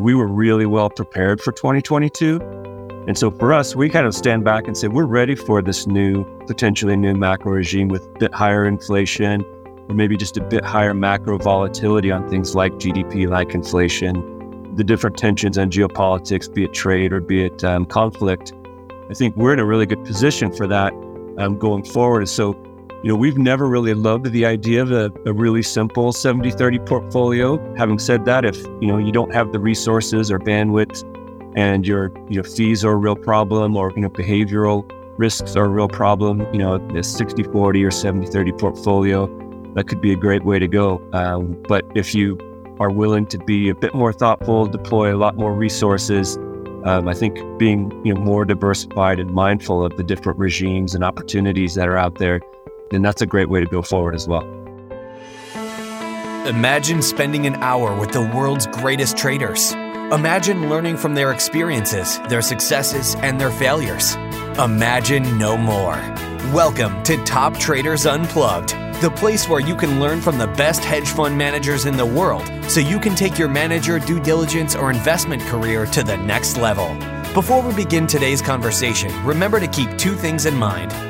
we were really well prepared for 2022. And so for us, we kind of stand back and say we're ready for this new, potentially new macro regime with a bit higher inflation, or maybe just a bit higher macro volatility on things like GDP, like inflation, the different tensions on geopolitics, be it trade or be it um, conflict. I think we're in a really good position for that um, going forward. So, you know, we've never really loved the idea of a, a really simple 70 30 portfolio. Having said that, if, you know, you don't have the resources or bandwidth and your, you know, fees are a real problem or, you know, behavioral risks are a real problem, you know, a 60 40 or 70 30 portfolio, that could be a great way to go. Um, but if you are willing to be a bit more thoughtful, deploy a lot more resources, um, I think being you know more diversified and mindful of the different regimes and opportunities that are out there, then that's a great way to go forward as well. Imagine spending an hour with the world's greatest traders. Imagine learning from their experiences, their successes, and their failures. Imagine no more. Welcome to Top Traders Unplugged the place where you can learn from the best hedge fund managers in the world so you can take your manager, due diligence, or investment career to the next level. Before we begin today's conversation, remember to keep two things in mind.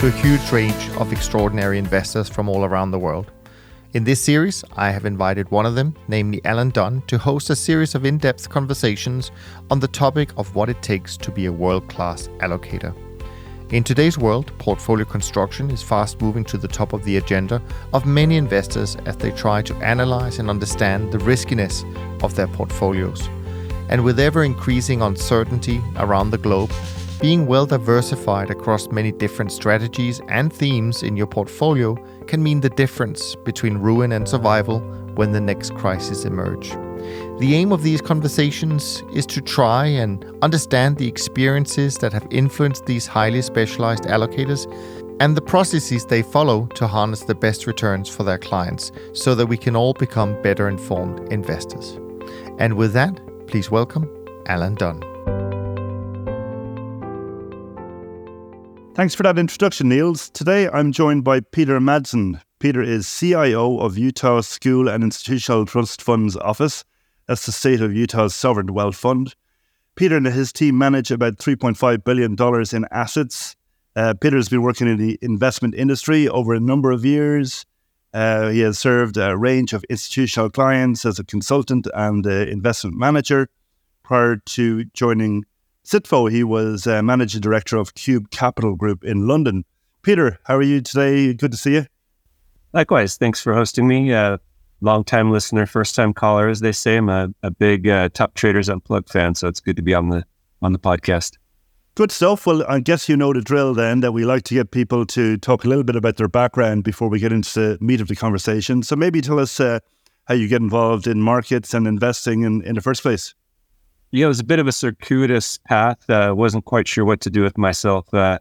to a huge range of extraordinary investors from all around the world. In this series, I have invited one of them, namely Alan Dunne, to host a series of in depth conversations on the topic of what it takes to be a world class allocator. In today's world, portfolio construction is fast moving to the top of the agenda of many investors as they try to analyze and understand the riskiness of their portfolios. And with ever increasing uncertainty around the globe, being well diversified across many different strategies and themes in your portfolio can mean the difference between ruin and survival when the next crisis emerge. The aim of these conversations is to try and understand the experiences that have influenced these highly specialized allocators and the processes they follow to harness the best returns for their clients so that we can all become better informed investors. And with that, please welcome Alan Dunne. Thanks for that introduction, Niels. Today I'm joined by Peter Madsen. Peter is CIO of Utah School and Institutional Trust Fund's office. That's the state of Utah's sovereign wealth fund. Peter and his team manage about $3.5 billion in assets. Uh, Peter's been working in the investment industry over a number of years. Uh, he has served a range of institutional clients as a consultant and uh, investment manager. Prior to joining SITFO, he was uh, managing director of Cube Capital Group in London. Peter, how are you today? Good to see you. Likewise. Thanks for hosting me. Uh, long time listener, first time caller, as they say. I'm a, a big uh, Top Traders Unplugged fan, so it's good to be on the on the podcast. Good stuff. Well, I guess you know the drill then that we like to get people to talk a little bit about their background before we get into the meat of the conversation. So maybe tell us uh, how you get involved in markets and investing in, in the first place yeah, it was a bit of a circuitous path. I uh, wasn't quite sure what to do with myself uh,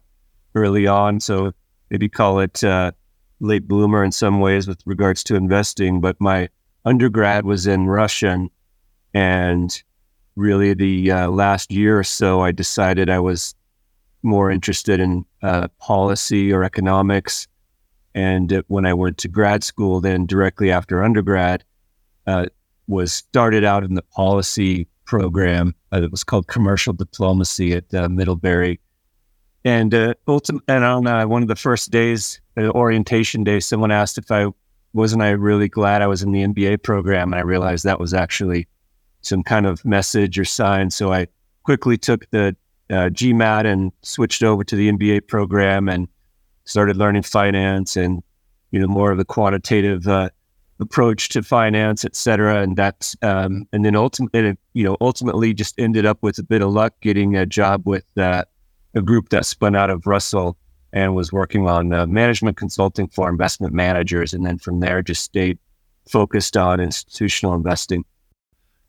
early on. So maybe call it uh, late bloomer in some ways with regards to investing. But my undergrad was in Russian. And really, the uh, last year or so, I decided I was more interested in uh, policy or economics. And when I went to grad school, then directly after undergrad, uh, was started out in the policy program. Uh, it was called Commercial Diplomacy at uh, Middlebury. And uh, ultim- and on uh, one of the first days, the orientation day, someone asked if I wasn't I really glad I was in the MBA program, and I realized that was actually some kind of message or sign. So I quickly took the uh, GMAT and switched over to the MBA program and started learning finance and you know more of the quantitative uh, approach to finance, et cetera. And that's, um, and then ultimately, you know, ultimately just ended up with a bit of luck getting a job with uh, a group that spun out of Russell and was working on uh, management consulting for investment managers. And then from there, just stayed focused on institutional investing.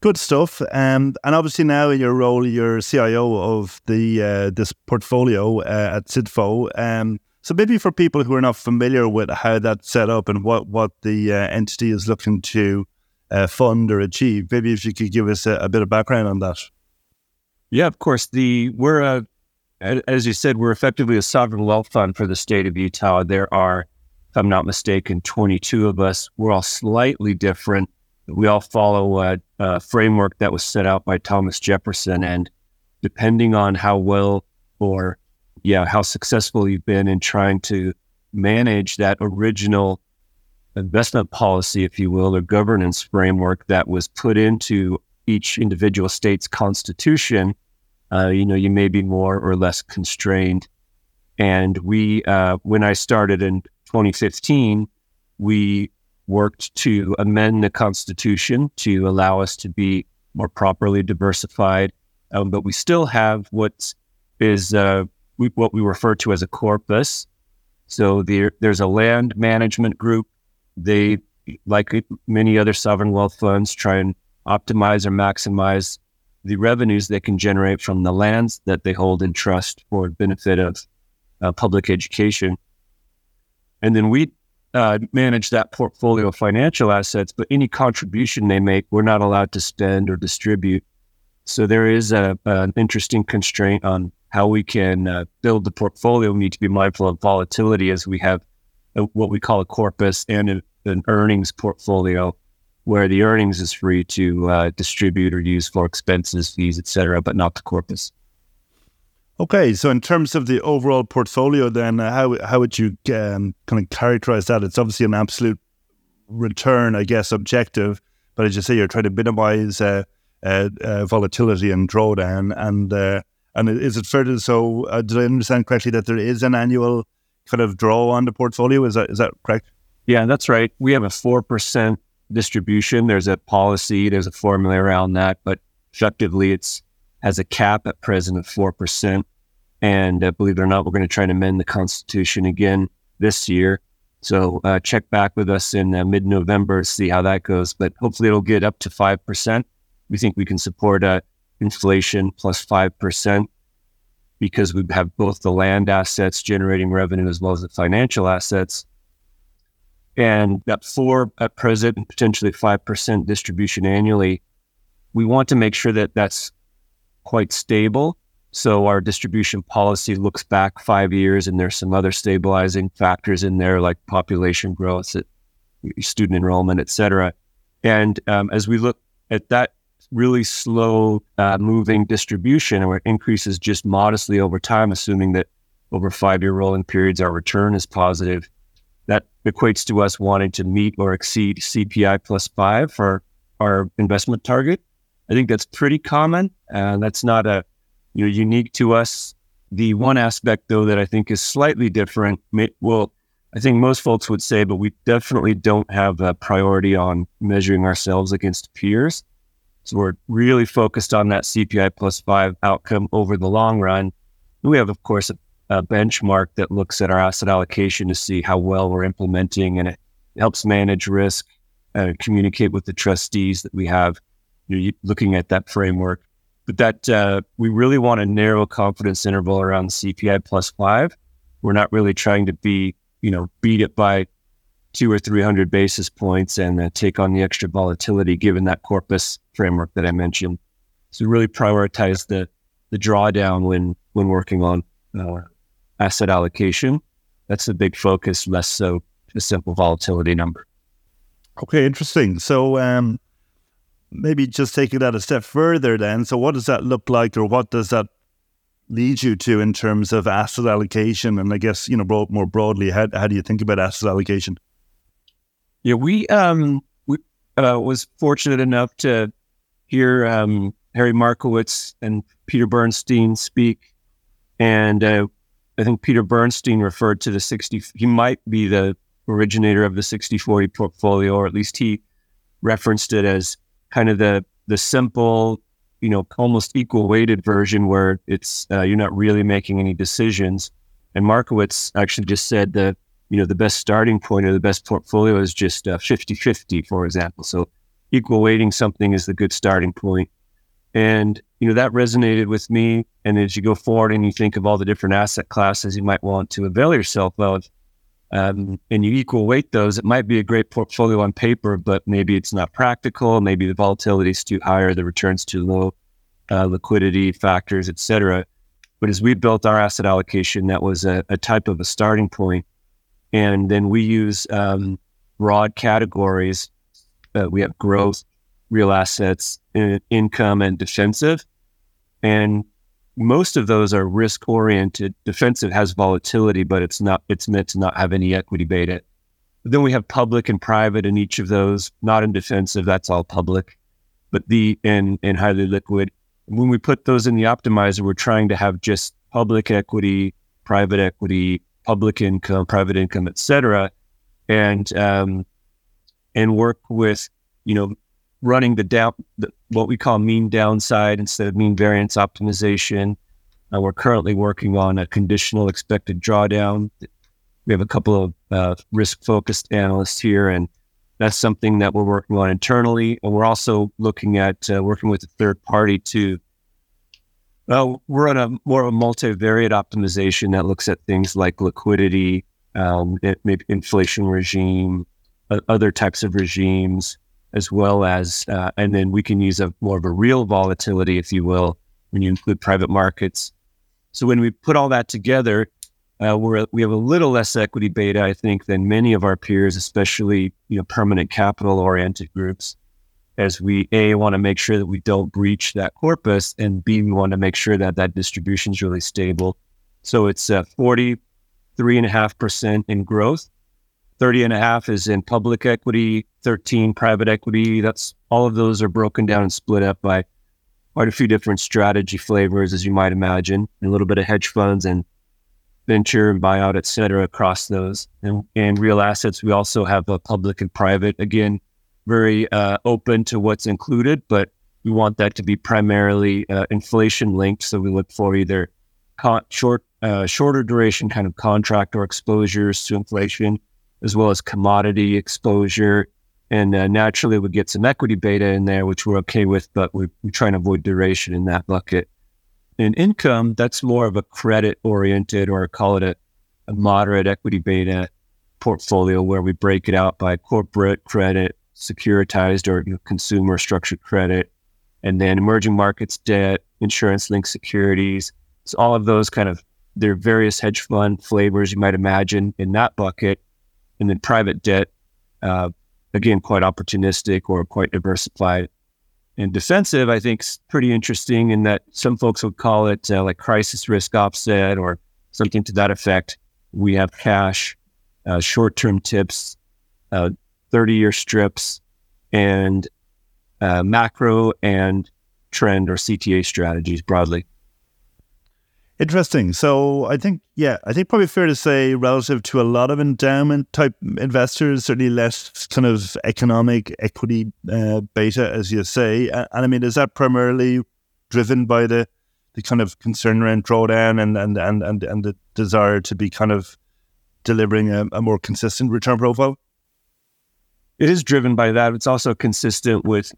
Good stuff. Um, and obviously now in your role, you're CIO of the uh, this portfolio uh, at SITFO. Um, so maybe for people who are not familiar with how that's set up and what what the uh, entity is looking to uh, fund or achieve, maybe if you could give us a, a, bit of background on that. Yeah, of course. The we're a as you said, we're effectively a sovereign wealth fund for the state of Utah. There are, if I'm not mistaken, 22 of us. We're all slightly different we all follow a, a, framework that was set out by Thomas Jefferson. And depending on how well or, yeah, how successful you've been in trying to manage that original investment policy, if you will, or governance framework that was put into each individual state's constitution, uh, you know, you may be more or less constrained. And we, uh, when I started in 2015, we worked to amend the Constitution to allow us to be more properly diversified. Um, but we still have what is uh, we, what we refer to as a corpus. So there, there's a land management group. They, like many other sovereign wealth funds, try and optimize or maximize the revenues they can generate from the lands that they hold in trust for benefit of uh, public education. And then we uh, manage that portfolio of financial assets, but any contribution they make, we're not allowed to spend or distribute. So there is a, an interesting constraint on how we can uh, build the portfolio. We need to be mindful of volatility as we have a, what we call a corpus and a, an earnings portfolio, where the earnings is free to uh, distribute or use for expenses, fees, etc., but not the corpus. Okay, so in terms of the overall portfolio, then uh, how how would you um, kind of characterize that? It's obviously an absolute return, I guess, objective, but as you say, you're trying to minimize uh, uh, uh volatility and drawdown. And uh, and is it fair to so? Uh, did I understand correctly that there is an annual kind of draw on the portfolio? Is that is that correct? Yeah, that's right. We have a four percent distribution. There's a policy. There's a formula around that, but effectively, it's has a cap at present of 4%. And uh, believe it or not, we're going to try and amend the Constitution again this year. So uh, check back with us in uh, mid November, to see how that goes. But hopefully it'll get up to 5%. We think we can support uh, inflation plus 5% because we have both the land assets generating revenue as well as the financial assets. And that four at present and potentially 5% distribution annually, we want to make sure that that's quite stable. So our distribution policy looks back five years, and there's some other stabilizing factors in there like population growth, student enrollment, et cetera. And um, as we look at that really slow uh, moving distribution, where it increases just modestly over time, assuming that over five year rolling periods our return is positive, that equates to us wanting to meet or exceed CPI plus five for our investment target. I think that's pretty common, and that's not a you know unique to us. The one aspect, though, that I think is slightly different, well, I think most folks would say, but we definitely don't have a priority on measuring ourselves against peers. So we're really focused on that CPI plus five outcome over the long run. We have, of course, a, a benchmark that looks at our asset allocation to see how well we're implementing, and it helps manage risk, and communicate with the trustees that we have you know, looking at that framework. But that uh, we really want a narrow confidence interval around CPI plus five. We're not really trying to be, you know, beat it by two or 300 basis points and uh, take on the extra volatility given that corpus framework that I mentioned. So really prioritize the, the drawdown when, when working on uh, asset allocation. That's a big focus, less so a simple volatility number. Okay, interesting. So, um, maybe just taking that a step further then. So, what does that look like, or what does that lead you to in terms of asset allocation? And I guess, you know, broad, more broadly, how, how do you think about asset allocation? Yeah, we, um, we uh, was fortunate enough to hear um, Harry Markowitz and Peter Bernstein speak. And uh, I think Peter Bernstein referred to the 60, he might be the originator of the 60 40 portfolio, or at least he referenced it as kind of the the simple, you know, almost equal weighted version where it's uh, you're not really making any decisions. And Markowitz actually just said that you know the best starting point or the best portfolio is just uh, 50-50, for example. So equal weighting something is the good starting point. And, you know, that resonated with me. And as you go forward and you think of all the different asset classes you might want to avail yourself of, um, and you equal weight those, it might be a great portfolio on paper, but maybe it's not practical. Maybe the volatility is too high or the returns too low, uh, liquidity factors, et cetera. But as we built our asset allocation, that was a, a type of a starting point. And then we use um, broad categories. Uh, we have growth, real assets, in, income, and defensive. And most of those are risk oriented. Defensive has volatility, but it's not it's meant to not have any equity beta. Then we have public and private in each of those. Not in defensive, that's all public. But the and and highly liquid. When we put those in the optimizer, we're trying to have just public equity, private equity, public income, private income, et cetera, and um, and work with you know running the down the, what we call mean downside instead of mean variance optimization. Uh, we're currently working on a conditional expected drawdown. We have a couple of uh, risk focused analysts here, and that's something that we're working on internally. And we're also looking at uh, working with a third party to. Uh, we're on a more of a multivariate optimization that looks at things like liquidity, um, maybe inflation regime, other types of regimes, as well as, uh, and then we can use a more of a real volatility, if you will, when you include private markets. So when we put all that together, uh, we're, we have a little less equity beta, I think, than many of our peers, especially you know permanent capital oriented groups. As we a want to make sure that we don't breach that corpus, and b we want to make sure that that distribution is really stable. So it's uh, forty three and a half percent in growth, 30 and a half is in public equity, 13 private equity. That's all of those are broken down and split up by quite a few different strategy flavors, as you might imagine, a little bit of hedge funds and venture and buyout, et cetera, across those. And, and real assets, we also have a public and private. Again, very uh, open to what's included, but we want that to be primarily uh, inflation linked. So we look for either con- short, uh, shorter duration kind of contract or exposures to inflation as well as commodity exposure. And uh, naturally, we get some equity beta in there, which we're okay with, but we, we try and avoid duration in that bucket. In income, that's more of a credit oriented or call it a, a moderate equity beta portfolio where we break it out by corporate credit, securitized or you know, consumer structured credit, and then emerging markets debt, insurance linked securities. So all of those kind of there are various hedge fund flavors you might imagine in that bucket and then private debt, uh, again, quite opportunistic or quite diversified. And defensive, I think, is pretty interesting in that some folks would call it uh, like crisis risk offset or something to that effect. We have cash, uh, short term TIPS, uh, 30 year strips, and uh, macro and trend or CTA strategies broadly. Interesting. So I think, yeah, I think probably fair to say, relative to a lot of endowment type investors, certainly less kind of economic equity uh, beta, as you say. And, I mean, is that primarily driven by the the kind of concern around drawdown and and and and, and the desire to be kind of delivering a, a more consistent return profile? It is driven by that. It's also consistent with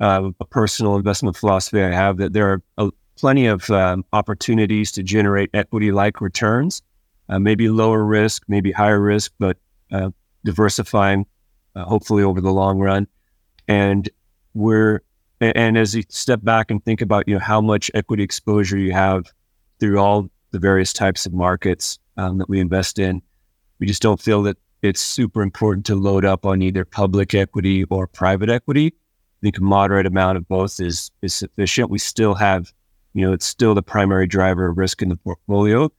uh, a personal investment philosophy I have that there are a, plenty of um, opportunities to generate equity like returns, uh, maybe lower risk, maybe higher risk, but uh, diversifying uh, hopefully over the long run. And we're, and as you step back and think about, you know, how much equity exposure you have through all the various types of markets um, that we invest in, we just don't feel that it's super important to load up on either public equity or private equity. I think a moderate amount of both is is sufficient. We still have you know, it's still the primary driver of risk in the portfolio,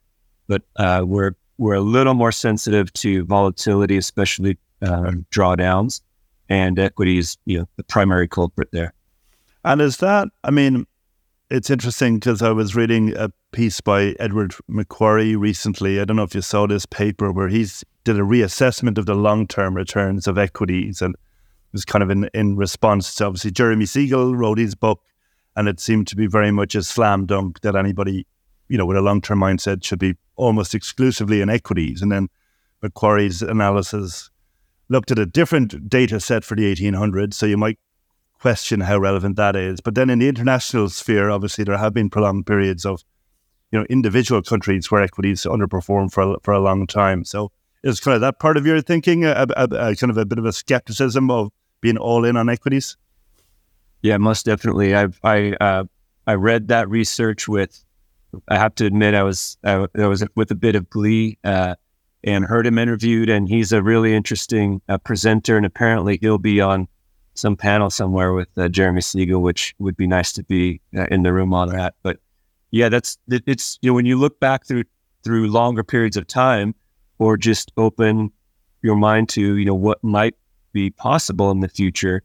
but uh, we're we're a little more sensitive to volatility, especially uh, drawdowns, and equity is you know the primary culprit there. And is that? I mean, it's interesting because I was reading a piece by Edward McQuarrie recently. I don't know if you saw this paper where he's did a reassessment of the long term returns of equities and it was kind of in, in response to obviously Jeremy Siegel wrote his book and it seemed to be very much a slam dunk that anybody, you know, with a long term mindset should be almost exclusively in equities. And then McQuarrie's analysis looked at a different data set for the 1800s. So you might question how relevant that is. But then in the international sphere, obviously there have been prolonged periods of you know individual countries where equities underperform for a, for a long time. So is kind of that part of your thinking a, a, a, kind of a bit of a skepticism of being all in on equities? Yeah, most definitely. I've I uh, I read that research with. I have to admit, I was I, I was with a bit of glee uh, and heard him interviewed, and he's a really interesting uh, presenter, and apparently he'll be on some panel somewhere with uh, Jeremy Siegel, which would be nice to be uh, in the room on that. But yeah, that's it's you know when you look back through through longer periods of time, or just open your mind to you know what might be possible in the future.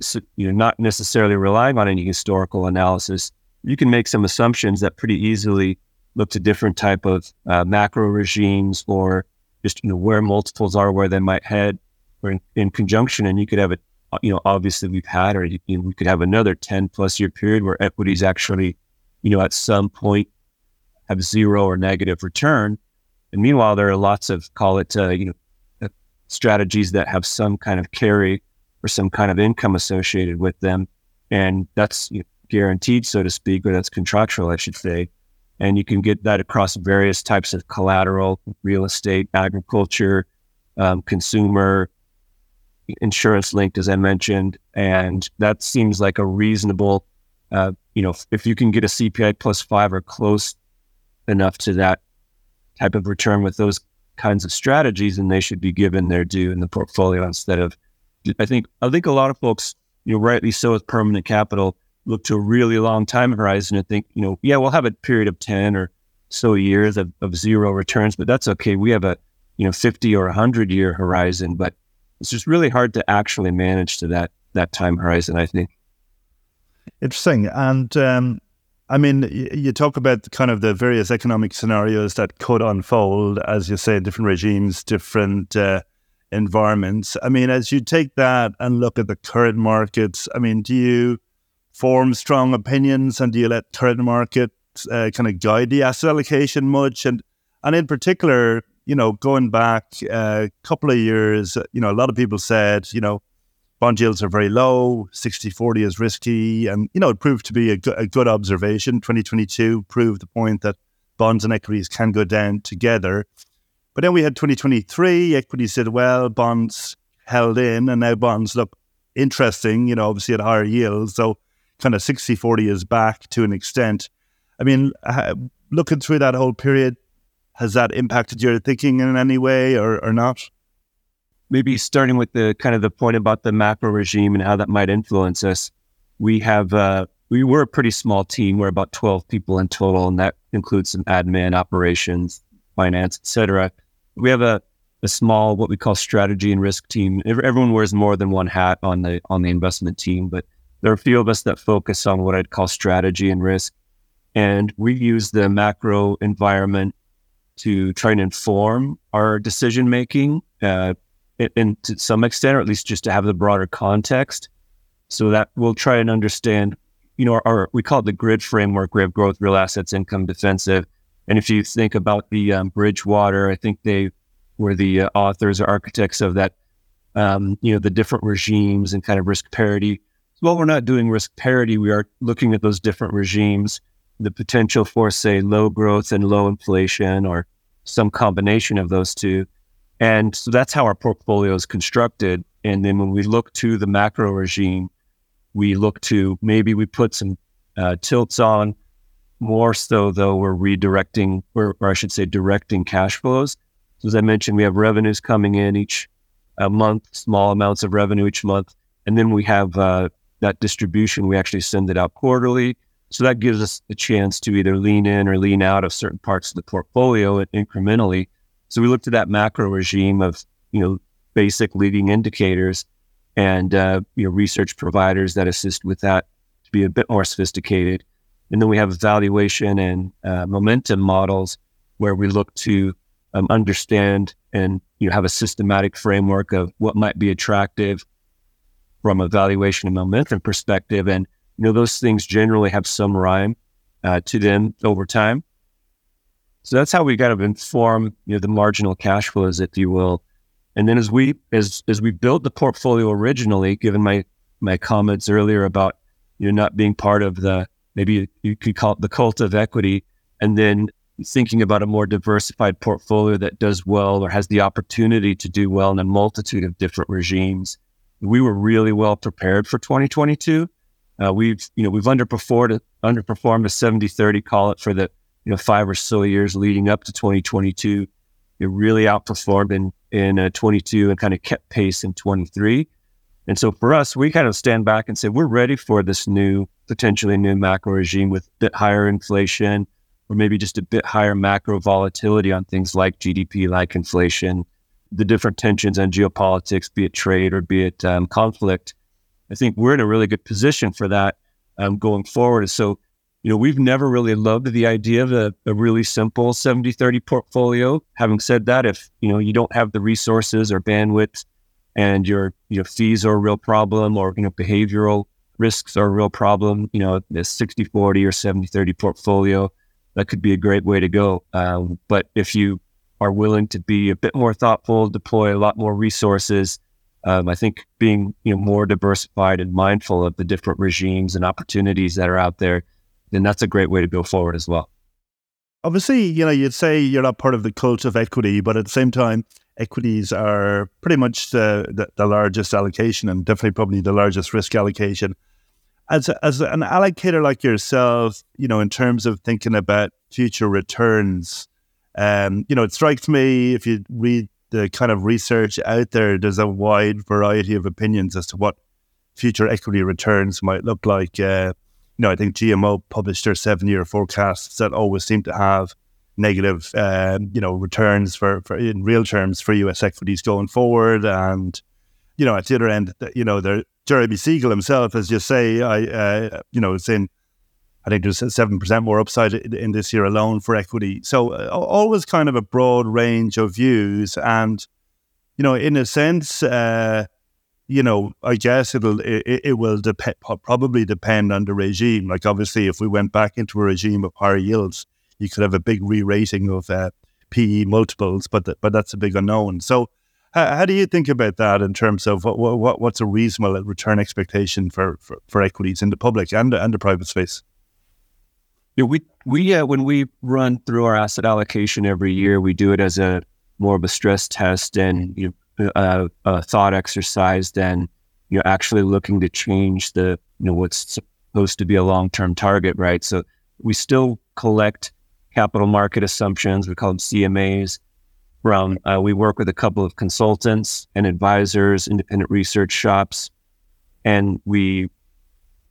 So, you know, not necessarily relying on any historical analysis, you can make some assumptions that pretty easily look to different type of uh, macro regimes or just you know where multiples are, where they might head, or in, in conjunction, and you could have a you know obviously we've had, or you know, we could have another ten plus year period where equities actually, you know, at some point have zero or negative return, and meanwhile there are lots of call it uh, you know uh, strategies that have some kind of carry or some kind of income associated with them, and that's you know, guaranteed, so to speak, or that's contractual, I should say. And you can get that across various types of collateral, real estate, agriculture, um, consumer, insurance linked, as I mentioned. And that seems like a reasonable, uh, you know, if you can get a CPI plus five or close enough to that type of return with those kinds of strategies, and they should be given their due in the portfolio instead of, I think, I think a lot of folks, you know, rightly so with permanent capital, look to a really long time horizon and think, you know, yeah, we'll have a period of 10 or so years of, of zero returns, but that's okay. We have a, you know, 50 or 100 year horizon, but it's just really hard to actually manage to that, that time horizon, I think. Interesting. And, um, I mean, you talk about kind of the various economic scenarios that could unfold, as you say, different regimes, different uh, environments. I mean, as you take that and look at the current markets, I mean, do you form strong opinions and do you let current market uh, kind of guide the asset allocation much? And and in particular, you know, going back a uh, couple of years, you know, a lot of people said, you know, bond yields are very low, 60 40 is risky. And, you know, it proved to be a, a good observation. 2022 proved the point that bonds and equities can go down together. But then we had 2023, equities did well, bonds held in, and now bonds look interesting, you know, obviously at higher yields. So kind of 60 40 is back to an extent. I mean, looking through that whole period, has that impacted your thinking in any way or, or not? Maybe starting with the kind of the point about the macro regime and how that might influence us. We have, uh, we were a pretty small team. We're about 12 people in total, and that includes some admin, operations, finance, etc. We have a, a small, what we call strategy and risk team. Everyone wears more than one hat on the on the investment team, but there are a few of us that focus on what I'd call strategy and risk. And we use the macro environment to try and inform our decision making, uh, and to some extent, or at least just to have the broader context, so that we'll try and understand. You know, our, our we call it the grid framework. We have growth, real assets, income, defensive. And if you think about the um, Bridgewater, I think they were the uh, authors or architects of that. Um, you know, the different regimes and kind of risk parity while we're not doing risk parity, we are looking at those different regimes, the potential for, say, low growth and low inflation or some combination of those two. And so that's how our portfolio is constructed. And then when we look to the macro regime, we look to maybe we put some uh, tilts on. More so, though, we're redirecting, or, or, I should say, directing cash flows. So as I mentioned, we have revenues coming in each uh, month, small amounts of revenue each month. And then we have uh, that distribution, we actually send it out quarterly. So that gives us a chance to either lean in or lean out of certain parts of the portfolio incrementally. So we looked at that macro regime of, you know, basic leading indicators and, uh, you know, research providers that assist with that to be a bit more sophisticated. And then we have valuation and uh, momentum models where we look to um, understand and you know have a systematic framework of what might be attractive from a valuation and momentum perspective. And, you know, those things generally have some rhyme uh, to them over time. So that's how we kind of inform, you know, the marginal cash flows, if you will. And then as we as as we built the portfolio originally, given my my comments earlier about you know not being part of the maybe you could call it the cult of equity, and then thinking about a more diversified portfolio that does well or has the opportunity to do well in a multitude of different regimes. We were really well prepared for 2022. Uh, we've you know we've underperformed underperformed a 70-30 call it for the you know five or so years leading up to 2022. It really outperformed in in uh, 22 and kind of kept pace in 23. And so for us, we kind of stand back and say we're ready for this new potentially new macro regime with a bit higher inflation or maybe just a bit higher macro volatility on things like GDP, like inflation, the different tensions on geopolitics, be it trade or be it um, conflict. I think we're in a really good position for that um, going forward. So, you know, we've never really loved the idea of a, a really simple 70 30 portfolio. Having said that, if, you know, you don't have the resources or bandwidth and your, you know, fees are a real problem or, you know, behavioral risks are a real problem, you know, this 60 40 or 70 30 portfolio, that could be a great way to go. Um, but if you are willing to be a bit more thoughtful, deploy a lot more resources, um, I think being you know more diversified and mindful of the different regimes and opportunities that are out there, then that's a great way to go forward as well. Obviously, you know, you'd say you're not part of the cult of equity, but at the same time, equities are pretty much the, the, the largest allocation and definitely probably the largest risk allocation as a, as an allocator like yourself, you know, in terms of thinking about future returns, um, you know, it strikes me if you read the kind of research out there, there's a wide variety of opinions as to what future equity returns might look like. Uh, you know, I think GMO published their seven-year forecasts that always seem to have negative, uh, you know, returns for, for in real terms for U.S. equities going forward, and you know, at the other end, you know, there Jeremy Siegel himself, as you say, I uh, you know, saying I think there's seven percent more upside in this year alone for equity. So uh, always kind of a broad range of views, and you know, in a sense, uh, you know, I guess it'll it, it will depend probably depend on the regime. Like obviously, if we went back into a regime of higher yields, you could have a big re-rating of uh, PE multiples, but the, but that's a big unknown. So how, how, do you think about that in terms of what, what what's a reasonable return expectation for, for, for equities in the public and and the private space? Yeah, we we uh, when we run through our asset allocation every year, we do it as a more of a stress test and you know, uh, a thought exercise than you're actually looking to change the you know what's supposed to be a long term target, right? So we still collect capital market assumptions. We call them CMAs, from uh, we work with a couple of consultants and advisors, independent research shops, and we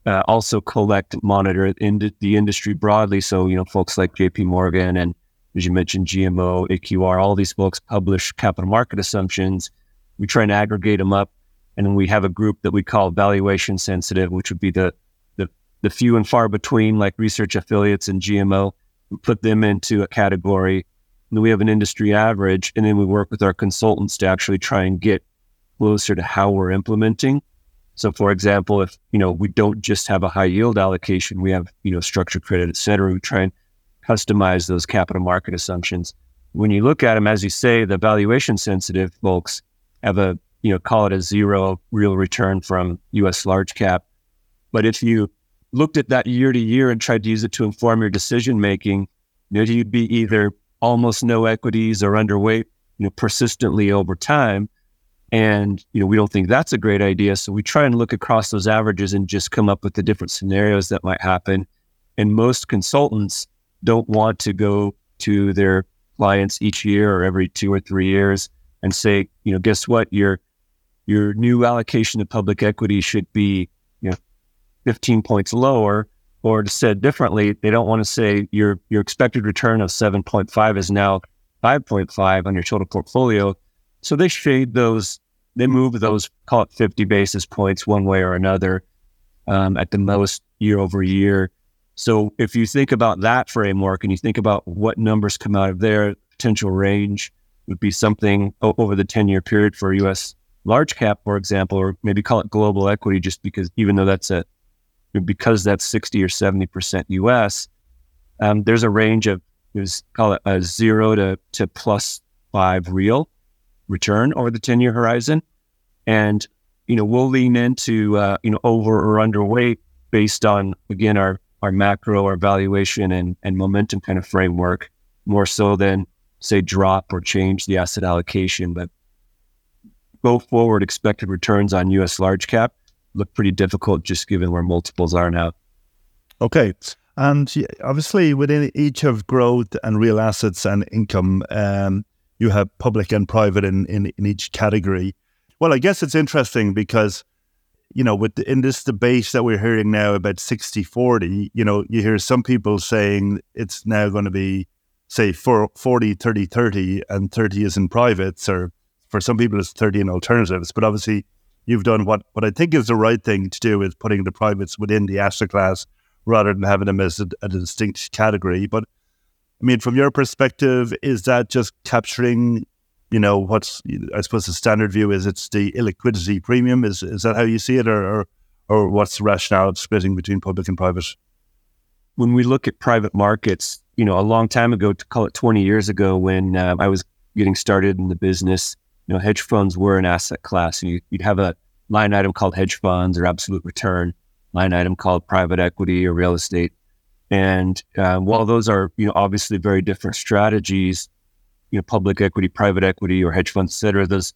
uh, also collect, monitor in the industry broadly. So you know, folks like J.P. Morgan and as you mentioned, GMO, AQR, all these folks publish capital market assumptions. We try and aggregate them up, and then we have a group that we call valuation sensitive, which would be the the, the few and far between, like research affiliates and GMO. We put them into a category and we have an industry average, and then we work with our consultants to actually try and get closer to how we're implementing. So, for example, if you know we don't just have a high yield allocation, we have you know structured credit, et cetera. We try and customize those capital market assumptions. When you look at them, as you say, the valuation sensitive folks have a you know call it a zero real return from U.S. large cap. But if you looked at that year to year and tried to use it to inform your decision making, you know, you'd be either almost no equities or underweight, you know, persistently over time. And, you know, we don't think that's a great idea. So we try and look across those averages and just come up with the different scenarios that might happen. And most consultants don't want to go to their clients each year or every two or three years and say, you know, guess what? Your your new allocation of public equity should be, you know, 15 points lower or to said differently, they don't want to say your your expected return of 7.5 is now 5.5 on your total portfolio. So they shade those, they move those, call it 50 basis points one way or another um, at the most year over year. So if you think about that framework and you think about what numbers come out of there, potential range would be something over the 10 year period for US large cap, for example, or maybe call it global equity, just because even though that's a because that's 60 or 70% US, um, there's a range of, was call it a zero to, to plus five real return over the 10 year horizon. And you know, we'll lean into, uh, you know, over or underweight based on, again, our, our macro, our valuation and, and momentum kind of framework more so than say drop or change the asset allocation. But go forward, expected returns on US large cap look pretty difficult just given where multiples are now. Okay. And obviously, within each of growth and real assets and income, um, you have public and private in, in, in each category. Well, I guess it's interesting because, you know, with the, in this debate that we're hearing now about 60 40, you know, you hear some people saying it's now going to be, say, for 40, 30, 30, and 30 is in privates, or for some people it's 30 in alternatives. But obviously, you've done what, what I think is the right thing to do is putting the privates within the asset class rather than having them as a, a distinct category. But I mean, from your perspective, is that just capturing, you know, what's I suppose the standard view is it's the illiquidity premium. Is is that how you see it, or or, or what's the rationale of splitting between public and private? When we look at private markets, you know, a long time ago, to call it twenty years ago, when uh, I was getting started in the business, you know, hedge funds were an asset class. You, you'd have a line item called hedge funds or absolute return line item called private equity or real estate. And uh, while those are, you know, obviously very different strategies, you know, public equity, private equity, or hedge funds, et cetera, those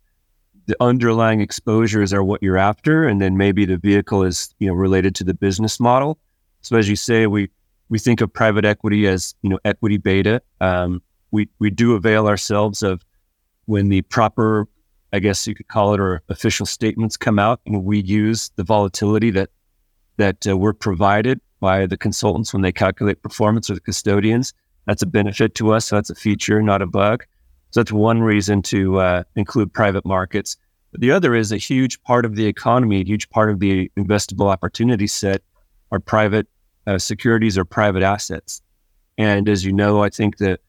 the underlying exposures are what you're after, and then maybe the vehicle is, you know, related to the business model. So as you say, we we think of private equity as, you know, equity beta. Um, we we do avail ourselves of when the proper, I guess you could call it, or official statements come out, and we use the volatility that that uh, were provided by the consultants when they calculate performance or the custodians. That's a benefit to us. So that's a feature, not a bug. So that's one reason to uh, include private markets. But the other is a huge part of the economy, a huge part of the investable opportunity set are private uh, securities or private assets. And as you know, I think that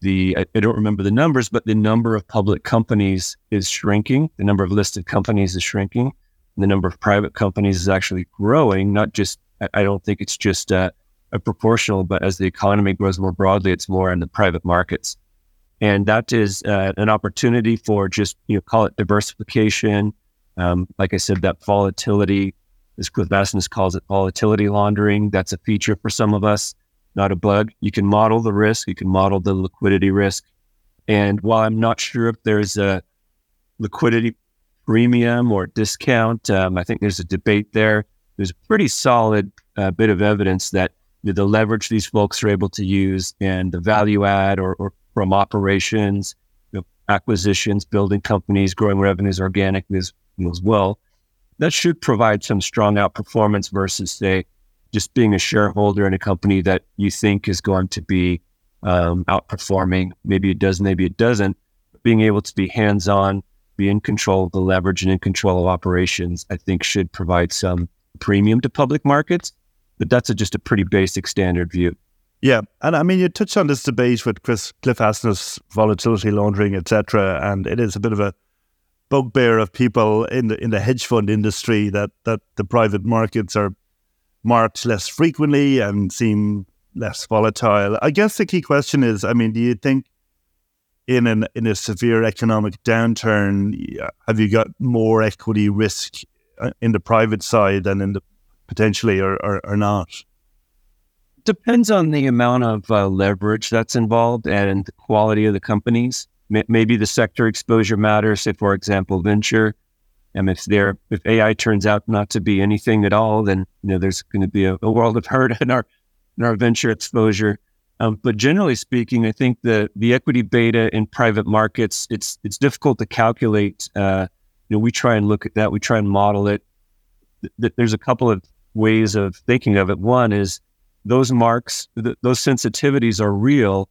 the, I, I don't remember the numbers, but the number of public companies is shrinking. The number of listed companies is shrinking the number of private companies is actually growing. Not just, I don't think it's just uh, a proportional, but as the economy grows more broadly, it's more in the private markets. And that is uh, an opportunity for just, you know, call it diversification. Um, like I said, that volatility, as Cliff Asness calls it, volatility laundering. That's a feature for some of us, not a bug. You can model the risk, you can model the liquidity risk. And while I'm not sure if there's a liquidity premium or discount. Um, I think there's a debate there. There's a pretty solid uh, bit of evidence that the leverage these folks are able to use and the value add or, or from operations, you know, acquisitions, building companies, growing revenues organically as, as well, that should provide some strong outperformance versus, say, just being a shareholder in a company that you think is going to be um, outperforming. Maybe it does, maybe it doesn't. Being able to be hands on, be in control of the leverage and in control of operations, I think should provide some premium to public markets. But that's a, just a pretty basic standard view. Yeah, and I mean, you touched on this debate with Chris Cliff Asness, volatility laundering, etc., and it is a bit of a bugbear of people in the in the hedge fund industry that that the private markets are marked less frequently and seem less volatile. I guess the key question is, I mean, do you think in an in a severe economic downturn, have you got more equity risk uh, in the private side than in the potentially or, or, or not? Depends on the amount of uh, leverage that's involved and the quality of the companies. M- maybe the sector exposure matters. Say, for example, venture. And if there, if AI turns out not to be anything at all, then you know there's going to be a, a world of hurt in our in our venture exposure. Um, but generally speaking, I think the the equity beta in private markets it's it's difficult to calculate. Uh, you know, we try and look at that. We try and model it. Th- there's a couple of ways of thinking of it. One is those marks, th- those sensitivities are real,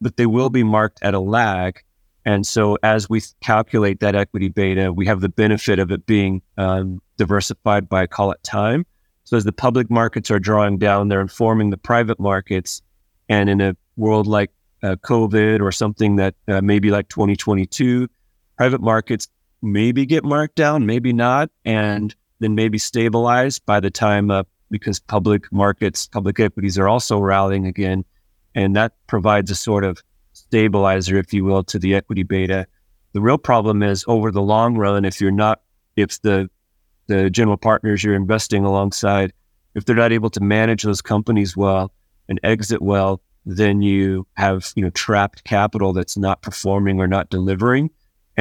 but they will be marked at a lag. And so, as we calculate that equity beta, we have the benefit of it being um, diversified by call it time. So, as the public markets are drawing down, they're informing the private markets and in a world like uh, COVID or something that uh, maybe like 2022, private markets maybe get marked down, maybe not, and then maybe stabilize by the time uh, because public markets, public equities are also rallying again. And that provides a sort of stabilizer, if you will, to the equity beta. The real problem is over the long run, if you're not, if the the general partners you're investing alongside, if they're not able to manage those companies well and exit well, then you have you know trapped capital that's not performing or not delivering,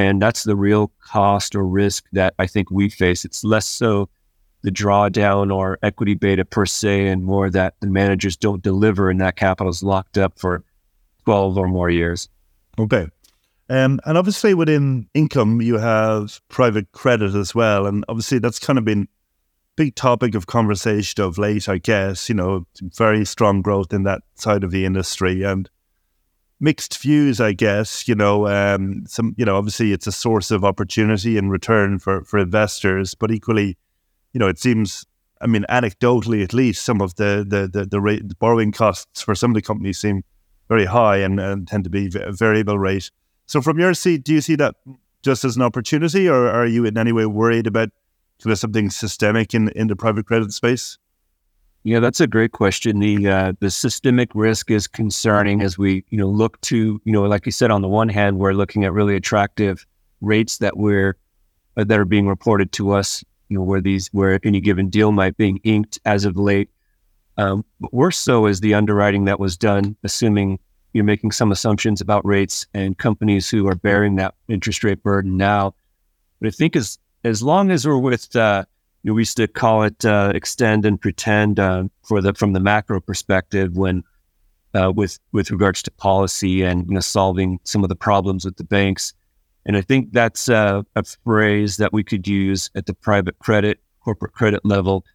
and that's the real cost or risk that I think we face. It's less so the drawdown or equity beta per se, and more that the managers don't deliver and that capital is locked up for 12 or more years. Okay. Um, and obviously, within income, you have private credit as well. And obviously, that's kind of been big topic of conversation of late, I guess. You know, very strong growth in that side of the industry and mixed views, I guess. You know, um, some, you know, obviously, it's a source of opportunity and return for for investors, but equally, you know, it seems. I mean, anecdotally, at least, some of the the the, the, rate, the borrowing costs for some of the companies seem very high and, and tend to be a variable rate. So, from your seat, do you see that just as an opportunity, or are you in any way worried about of something systemic in in the private credit space? Yeah, that's a great question. The uh, the systemic risk is concerning as we you know look to you know like you said on the one hand we're looking at really attractive rates that we're uh, that are being reported to us you know where these where any given deal might be inked as of late um, but worse so is the underwriting that was done, assuming you're making some assumptions about rates and companies who are bearing that interest rate burden now. But I think as as long as we're with, uh, you know, we used to call it uh, extend and pretend uh, for the from the macro perspective when uh, with with regards to policy and you know solving some of the problems with the banks. And I think that's uh, a phrase that we could use at the private credit, corporate credit level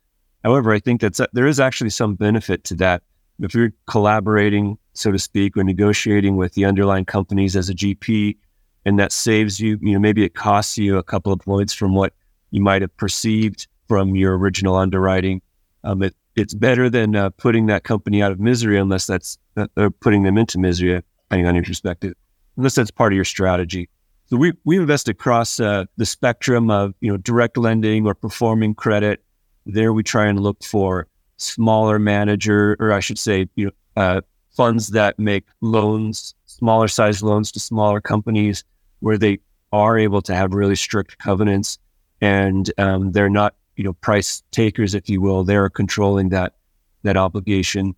However, I think that's there is actually some benefit to that. If you're collaborating, so to speak, or negotiating with the underlying companies as a GP, and that saves you, you know, maybe it costs you a couple of points from what you might have perceived from your original underwriting. Um, it, it's better than uh, putting that company out of misery, unless that's uh, putting them into misery, depending on your perspective, unless that's part of your strategy. So we we invest across uh, the spectrum of you know direct lending or performing credit there, we try and look for smaller manager, or I should say, you know, uh, funds that make loans, smaller size loans to smaller companies, where they are able to have really strict covenants, and um, they're not, you know, price takers, if you will. They're controlling that that obligation.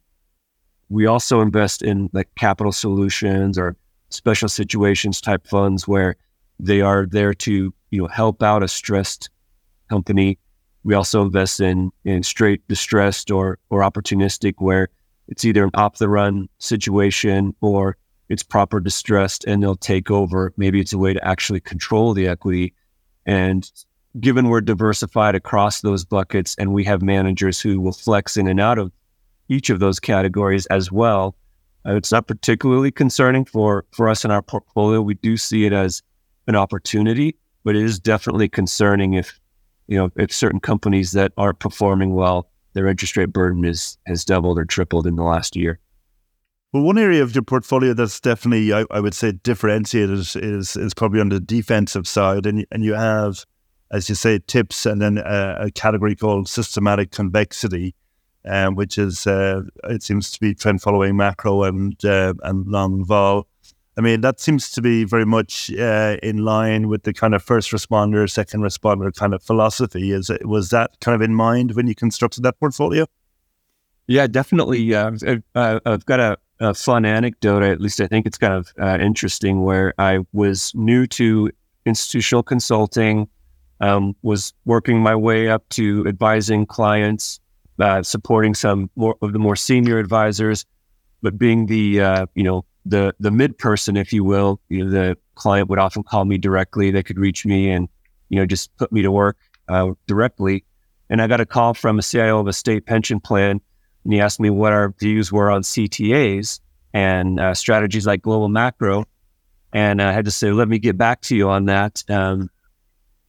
We also invest in like capital solutions or special situations type funds where they are there to you know help out a stressed company we also invest in in straight distressed or or opportunistic, where it's either an off the run situation or it's proper distressed, and they'll take over. Maybe it's a way to actually control the equity. And given we're diversified across those buckets, and we have managers who will flex in and out of each of those categories as well, uh, it's not particularly concerning for for us in our portfolio. We do see it as an opportunity, but it is definitely concerning if you know, if certain companies that aren't performing well, their interest rate burden is has doubled or tripled in the last year. Well, one area of your portfolio that's definitely, I, I would say, differentiated is is probably on the defensive side, and and you have, as you say, TIPS, and then a, a category called systematic convexity, um, which is uh, it seems to be trend following macro and uh, and long vol. I mean, that seems to be very much uh, in line with the kind of first responder, second responder kind of philosophy. Is it was that kind of in mind when you constructed that portfolio? Yeah, definitely. Uh, I've, I've got a, a, fun anecdote. At least I think it's kind of uh, interesting. Where I was new to institutional consulting, um, was working my way up to advising clients, uh, supporting some more of the more senior advisors, but being the uh, you know the the mid person, if you will. You know, the client would often call me directly. They could reach me and you know just put me to work uh, directly. And I got a call from a CIO of a state pension plan, and he asked me what our views were on CTAs and uh, strategies like global macro. And I had to say, let me get back to you on that. Um,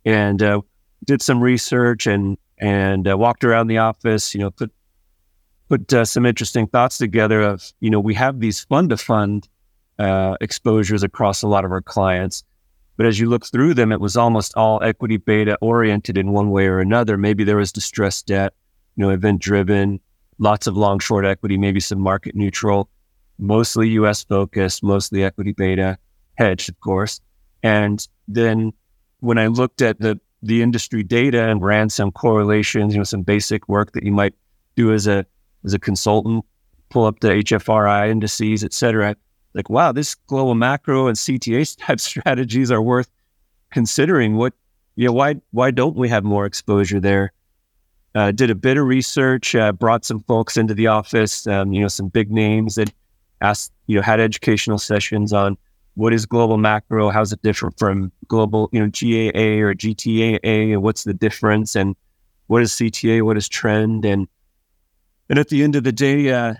and uh, did some research and and uh, walked around the office. You know, put put uh, some interesting thoughts together of, you know, we have these fund to fund exposures across a lot of our clients. But as you look through them, it was almost all equity beta oriented in one way or another. Maybe there was distressed debt, you know, event driven, lots of long short equity, maybe some market neutral, mostly US focused, mostly equity beta, hedged, of course. And then when I looked at the the industry data and ran some correlations, you know, some basic work that you might do as a as a consultant, pull up the HFRI indices, et cetera. Like, wow, this global macro and CTA type strategies are worth considering. What, you know, why why don't we have more exposure there? Uh, did a bit of research, uh, brought some folks into the office, um, you know, some big names that asked, you know, had educational sessions on what is global macro, how's it different from global, you know, GAA or GTAA, and what's the difference, and what is CTA, what is trend, and and at the end of the day, uh,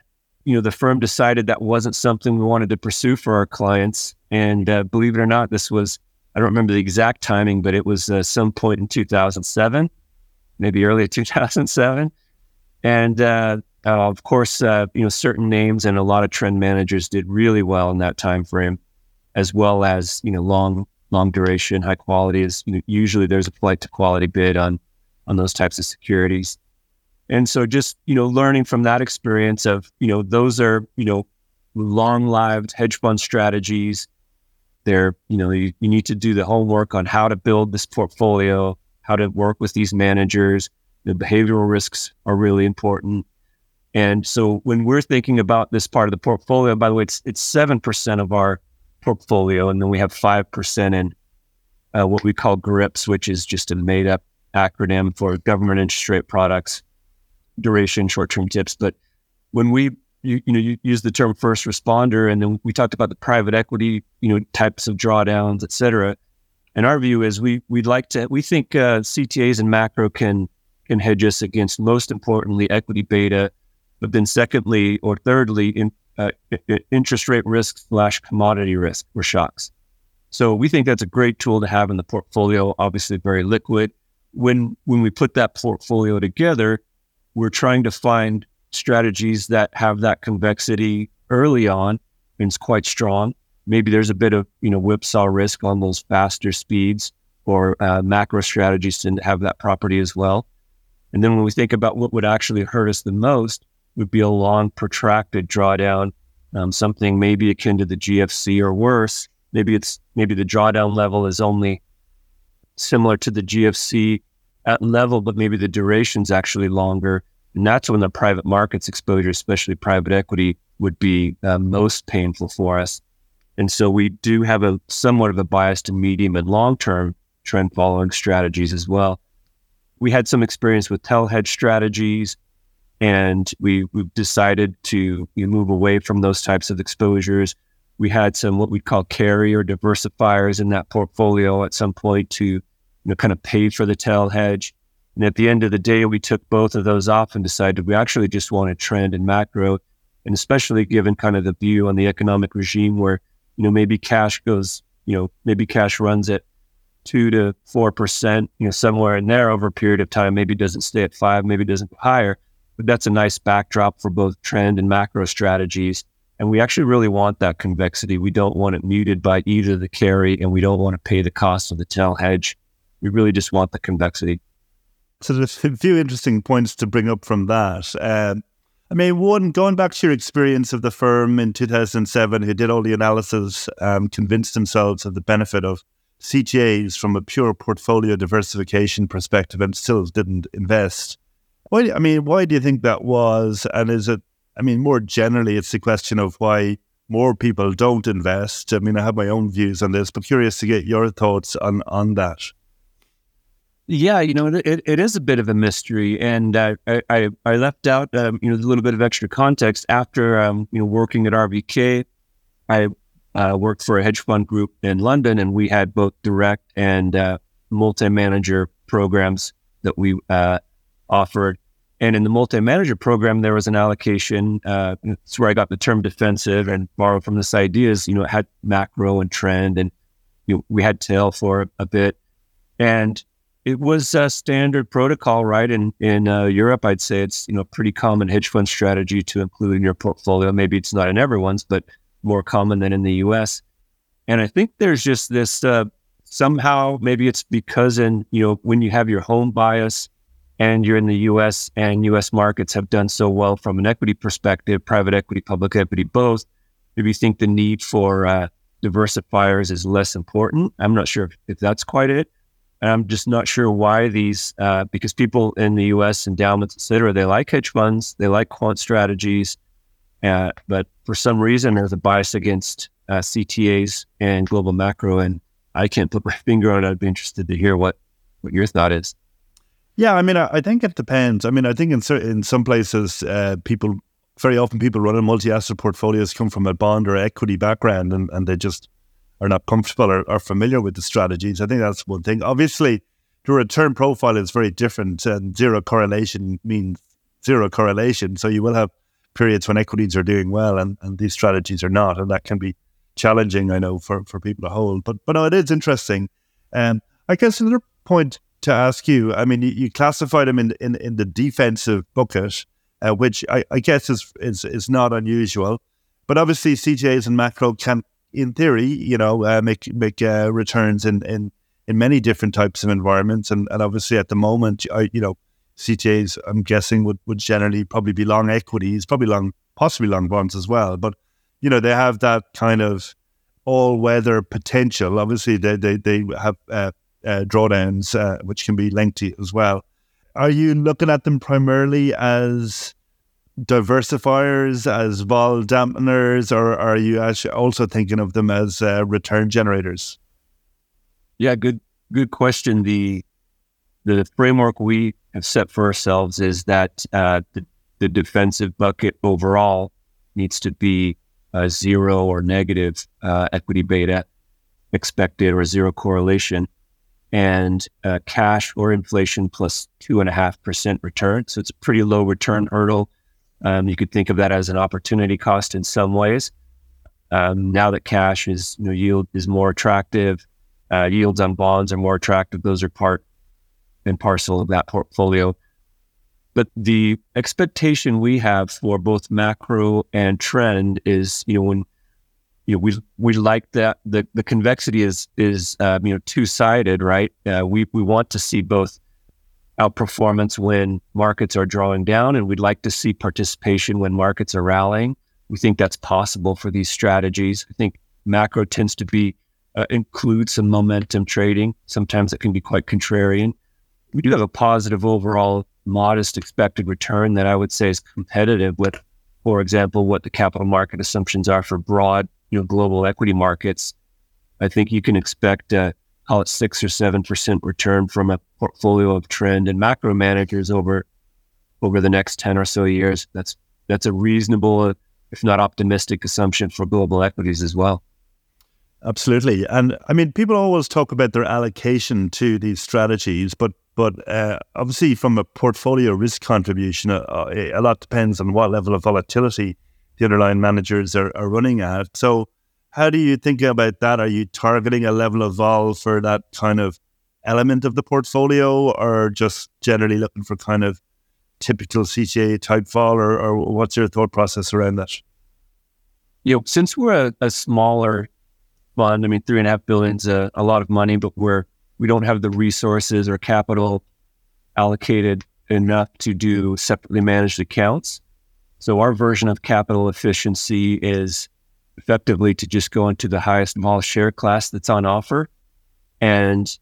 you know, the firm decided that wasn't something we wanted to pursue for our clients, and uh, believe it or not, this was I don't remember the exact timing, but it was uh, some point in 2007 maybe early 2007. And uh, uh, of course, uh, you know, certain names and a lot of trend managers did really well in that time frame, as well as you know, long long duration, high quality. Is you know, usually there's a flight to quality bid on on those types of securities. And so, just you know, learning from that experience of you know, those are you know, long lived hedge fund strategies. They're you know, you, you need to do the homework on how to build this portfolio how to work with these managers. The behavioral risks are really important. And so when we're thinking about this part of the portfolio, by the way, it's it's seven percent of our portfolio, and then we have five percent in uh, what we call GRIPS, which is just a made up acronym for government interest rate products, duration, short term TIPS. But when we you, you know you use the term first responder, and then we talked about the private equity you know types of drawdowns, et cetera. And our view is we we'd like to we think uh, CTAs and macro can can hedge us against most importantly equity beta, but then secondly or thirdly in, uh, interest rate risk slash commodity risk or shocks. So we think that's a great tool to have in the portfolio. Obviously, very liquid. When when we put that portfolio together, we're trying to find strategies that have that convexity early on and it's quite strong maybe there's a bit of you know whipsaw risk on those faster speeds or uh, macro strategies to have that property as well. And then when we think about what would actually hurt us the most, would be a long, protracted drawdown, um, something maybe akin to the GFC or worse. Maybe it's maybe the drawdown level is only similar to the GFC at level, but maybe the duration's actually longer. And that's when the private markets exposure, especially private equity, would be uh, most painful for us. And so we do have a somewhat of a bias to medium and long term trend following strategies as well. We had some experience with tail hedge strategies, and we we've decided to move away from those types of exposures. We had some what we call carry or diversifiers in that portfolio at some point to you know kind of pay for the tail hedge. And at the end of the day, we took both of those off and decided we actually just want a trend in macro, and especially given kind of the view on the economic regime where you know, maybe cash goes, you know, maybe cash runs at two to four percent, you know, somewhere in there over a period of time. Maybe doesn't stay at five, maybe doesn't higher. That's a nice backdrop for both trend and macro strategies. And we actually really want that convexity. We don't want it muted by either the carry and we don't want to pay the cost of the tail hedge. We really just want the convexity. So there's a few interesting points to bring up from that. Um, I mean, one, going back to your experience of the firm in 2007, who did all the analysis, um, convinced themselves of the benefit of CTAs from a pure portfolio diversification perspective and still didn't invest. Why, I mean, why do you think that was? And is it, I mean, more generally, it's the question of why more people don't invest. I mean, I have my own views on this, but curious to get your thoughts on, on that. Yeah, you know, it, it is a bit of a mystery, and uh, I I left out um, you know a little bit of extra context after um, you know working at RVK. I uh, worked for a hedge fund group in London, and we had both direct and uh, multi-manager programs that we uh, offered. And in the multi-manager program, there was an allocation. Uh, it's where I got the term defensive and borrowed from this ideas. You know, it had macro and trend, and you know, we had tail for a bit. And it was a standard protocol, right? In in uh, Europe, I'd say it's you know pretty common hedge fund strategy to include in your portfolio. Maybe it's not in everyone's, but more common than in the U.S. And I think there's just this uh, somehow maybe it's because in you know when you have your home bias and you're in the U.S. and U.S. markets have done so well from an equity perspective, private equity, public equity, both. Maybe you think the need for uh, diversifiers is less important. I'm not sure if, if that's quite it And I'm just not sure why these, uh, because people in the US, endowments, et cetera, they like hedge funds, they like quant strategies. Uh, but for some reason, there's a bias against uh, CTAs and global macro. And I can't put my finger on it. I'd be interested to hear what, what your thought is. Yeah, I mean, I, I think it depends. I mean, I think in, in some places, uh, people, very often people running multi asset portfolios come from a bond or equity background and, and they just are not comfortable or, or familiar with the strategies. I think that's one thing. Obviously, the return profile is very different, and zero correlation means zero correlation. So you will have periods when equities are doing well and, and these strategies are not, and that can be challenging, I know, for, for people to hold. But but no, it is interesting. Um, I guess another point to ask you, I mean, you, you classify them in, in, in the defensive bucket, uh, which I, I guess is, is is not unusual. But obviously, CTAs and macro can in theory, you know, uh, make make uh, returns in, in in many different types of environments, and, and obviously at the moment, I, you know, CTAs, I'm guessing would would generally probably be long equities, probably long, possibly long bonds as well, but you know, they have that kind of all weather potential. Obviously, they they they have uh, uh drawdowns, uh, which can be lengthy as well. Are you looking at them primarily as diversifiers as vol dampeners, or are you actually also thinking of them as uh, return generators? Yeah, good good question. The the framework we have set for ourselves is that uh, the, the defensive bucket overall needs to be zero or negative uh, equity beta expected or zero correlation and uh, cash or inflation plus two and a half percent return. So it's a pretty low return hurdle um, you could think of that as an opportunity cost in some ways. Um, now that cash is, you know, yield is more attractive, uh, yields on bonds are more attractive. Those are part and parcel of that portfolio. But the expectation we have for both macro and trend is, you know, when you know, we we like that the the convexity is is uh, you know two sided, right? Uh, we we want to see both outperformance when markets are drawing down, and we'd like to see participation when markets are rallying. We think that's possible for these strategies. I think macro tends to be uh, include some momentum trading. Sometimes it can be quite contrarian. We do have a positive overall, modest expected return that I would say is competitive with, for example, what the capital market assumptions are for broad, you know, global equity markets. I think you can expect uh, call it six or seven percent return from a portfolio of trend and macro managers over over the next ten or so years. That's that's a reasonable, if not optimistic, assumption for global equities as well. Absolutely, and I mean, people always talk about their allocation to these strategies, but but uh, obviously, from a portfolio risk contribution, uh, a lot depends on what level of volatility the underlying managers are, are running at. So, how do you think about that? Are you targeting a level of vol for that kind of element of the portfolio, or just generally looking for kind of typical CTA type vol, or, or what's your thought process around that? You know, since we're a, a smaller fund, I mean, three and a half billion is a, a lot of money, but we're we don't have the resources or capital allocated enough to do separately managed accounts. So our version of capital efficiency is effectively to just go into the highest vol share class that's on offer. And,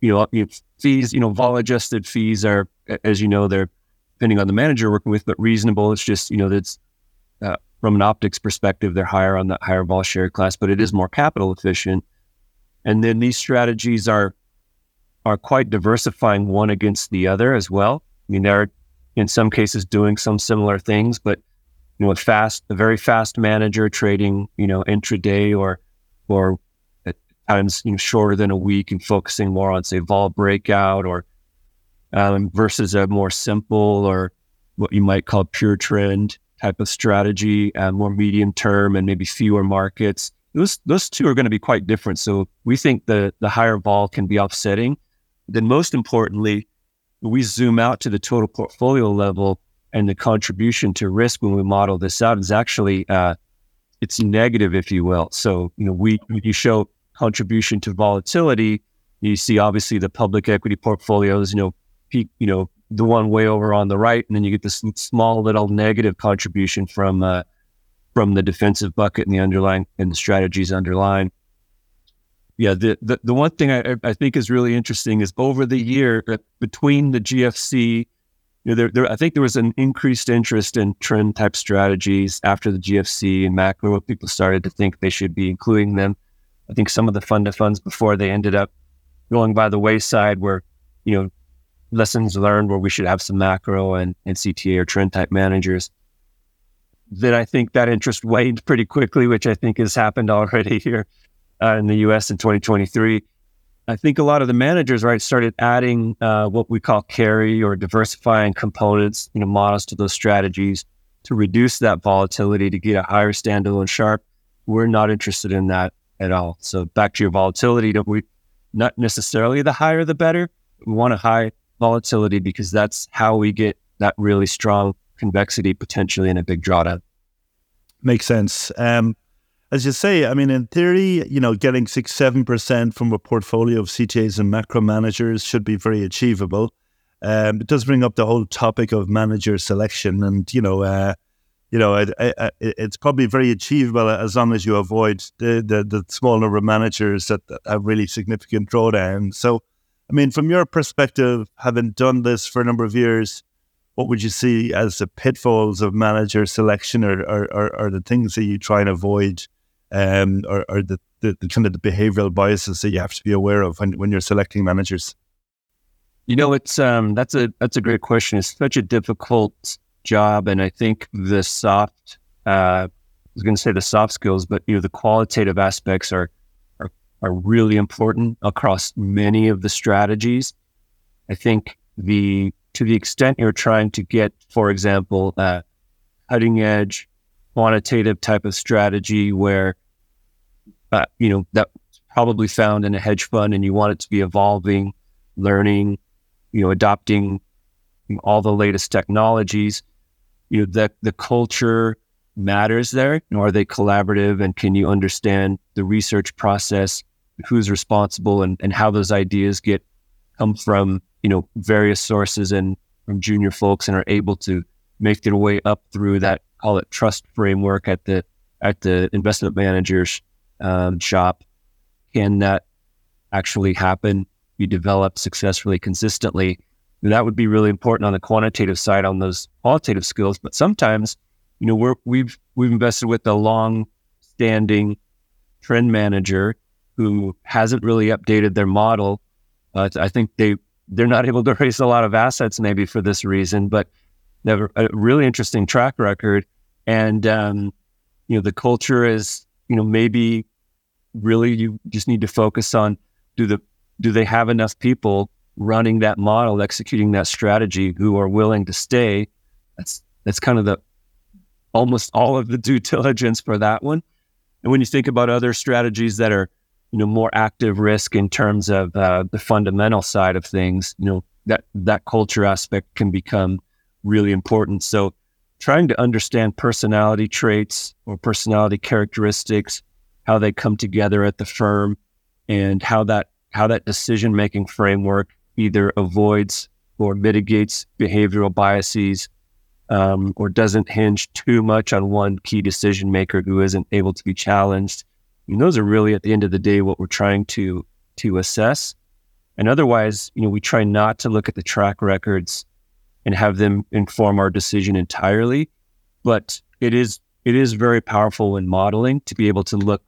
you know, fees, you know, vol adjusted fees are, as you know, they're depending on the manager working with, but reasonable. It's just, you know, that's uh, from an optics perspective, they're higher on the higher vol share class, but it is more capital efficient. And then these strategies are are quite diversifying one against the other as well. I mean, they're in some cases doing some similar things, but you know, a fast, a very fast manager trading, you know, intraday or, or at times, you know, shorter than a week and focusing more on say vol breakout or, um, versus a more simple or what you might call pure trend type of strategy, uh, more medium term and maybe fewer markets. Those, those two are going to be quite different. So we think the, the higher vol can be offsetting. Then most importantly, we zoom out to the total portfolio level and the contribution to risk when we model this out is actually uh, it's negative, if you will. So you know, we you show contribution to volatility. You see, obviously, the public equity portfolios. You know, peak. You know, the one way over on the right, and then you get this small little negative contribution from uh, from the defensive bucket and the underlying and the strategies underlying. Yeah, the, the, the one thing I, I think is really interesting is over the year uh, between the GFC, you know, there, there, I think there was an increased interest in trend type strategies after the GFC and macro. People started to think they should be including them. I think some of the fund of funds before they ended up going by the wayside were, you know, lessons learned where we should have some macro and, and CTA or trend type managers. Then I think that interest waned pretty quickly, which I think has happened already here uh, in the US in 2023. I think a lot of the managers, right, started adding uh, what we call carry or diversifying components, you know, models to those strategies to reduce that volatility to get a higher standalone Sharpe. We're not interested in that at all. So back to your volatility, we? Not necessarily the higher the better. We want a high volatility because that's how we get that really strong convexity potentially in a big drawdown. Makes sense. Um, as you say, I mean, in theory, you know, getting six, seven percent from a portfolio of CTAs and macro managers should be very achievable. Um, it does bring up the whole topic of manager selection, and you know, uh, you know, it, it's probably very achievable as long as you avoid the the, the small number of managers that, that have really significant drawdown. So, I mean, from your perspective, having done this for a number of years, what would you see as the pitfalls of manager selection, or or, or, or the things that you try and avoid? Um, or, or the, the, the, kind of the behavioral biases that you have to be aware of when, when you're selecting managers? You know, it's um, that's a that's a great question. It's such a difficult job, and I think the soft uh, I was going to say the soft skills, but you know, the qualitative aspects are are are really important across many of the strategies. I think the to the extent you're trying to get, for example, uh, cutting edge quantitative type of strategy where uh, you know, that's probably found in a hedge fund and you want it to be evolving, learning, you know, adopting all the latest technologies, you know, the, the culture matters there. You know, are they collaborative and can you understand the research process, who's responsible and, and how those ideas get come from, you know, various sources and from junior folks and are able to make their way up through that, call it trust framework at the, at the investment managers um, shop. Can that actually happen? Be developed successfully, consistently. And that would be really important on the quantitative side on those qualitative skills. But sometimes, you know, we're, we've we've invested with a long-standing trend manager who hasn't really updated their model. Uh, I think they they're not able to raise a lot of assets maybe for this reason, but they have a really interesting track record. And um, you know, the culture is you know maybe really you just need to focus on do the do they have enough people running that model, executing that strategy who are willing to stay? That's that's kind of the almost all of the due diligence for that one. And when you think about other strategies that are, you know, more active risk in terms of uh, the fundamental side of things, you know, that that culture aspect can become really important. So, trying to understand personality traits or personality characteristics how they come together at the firm and how that how that decision making framework either avoids or mitigates behavioral biases um, or doesn't hinge too much on one key decision maker who isn't able to be challenged. And those are really at the end of the day what we're trying to to assess. And otherwise, you know, we try not to look at the track records and have them inform our decision entirely. But it is it is very powerful in modeling to be able to look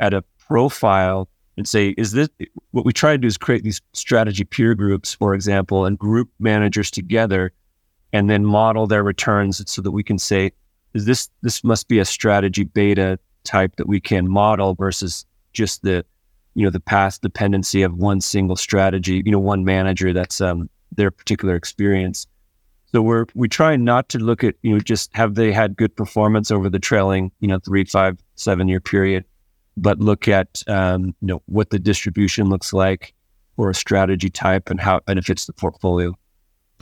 at a profile and say, is this what we try to do is create these strategy peer groups, for example, and group managers together and then model their returns so that we can say, is this this must be a strategy beta type that we can model versus just the you know the path dependency of one single strategy, you know, one manager that's um, their particular experience. So we're we try not to look at you know just have they had good performance over the trailing you know three, five, seven year period, but look at um, you know what the distribution looks like or a strategy type and how it benefits the portfolio.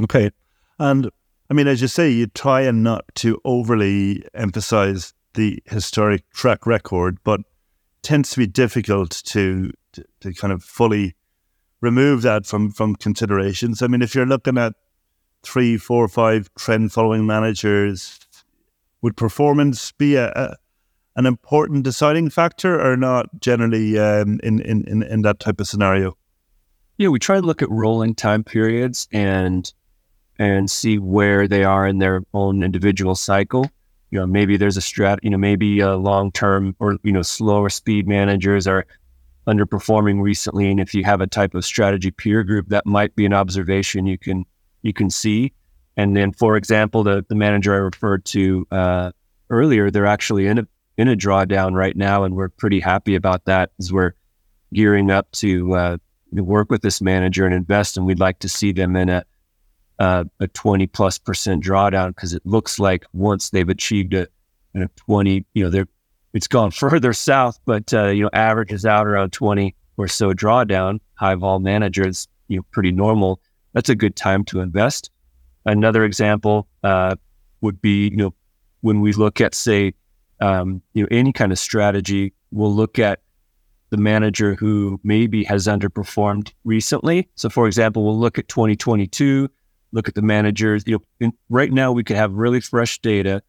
Okay, and I mean, as you say, you try and not to overly emphasize the historic track record, but tends to be difficult to, to, to kind of fully remove that from from considerations. I mean, if you're looking at three, four, five trend following managers, would performance be a, a an important deciding factor or not generally um, in, in, in, in that type of scenario? Yeah, we try to look at rolling time periods and and see where they are in their own individual cycle. You know, maybe there's a strat, you know, maybe a long term or, you know, slower speed managers are underperforming recently. And if you have a type of strategy peer group, that might be an observation you can you can see. And then, for example, the, the manager I referred to uh, earlier, they're actually in a in a drawdown right now, and we're pretty happy about that as we're gearing up to uh, work with this manager and invest. And we'd like to see them in a uh, a 20 plus percent drawdown because it looks like once they've achieved a, a 20, you know, they're it's gone further south, but uh, you know, averages out around 20 or so drawdown. High vol managers, you know, pretty normal. That's a good time to invest. Another example uh, would be, you know, when we look at say, um, you know, any kind of strategy, we'll look at the manager who maybe has underperformed recently. So, for example, we'll look at 2022, look at the managers. You know, in, right now we could have really fresh data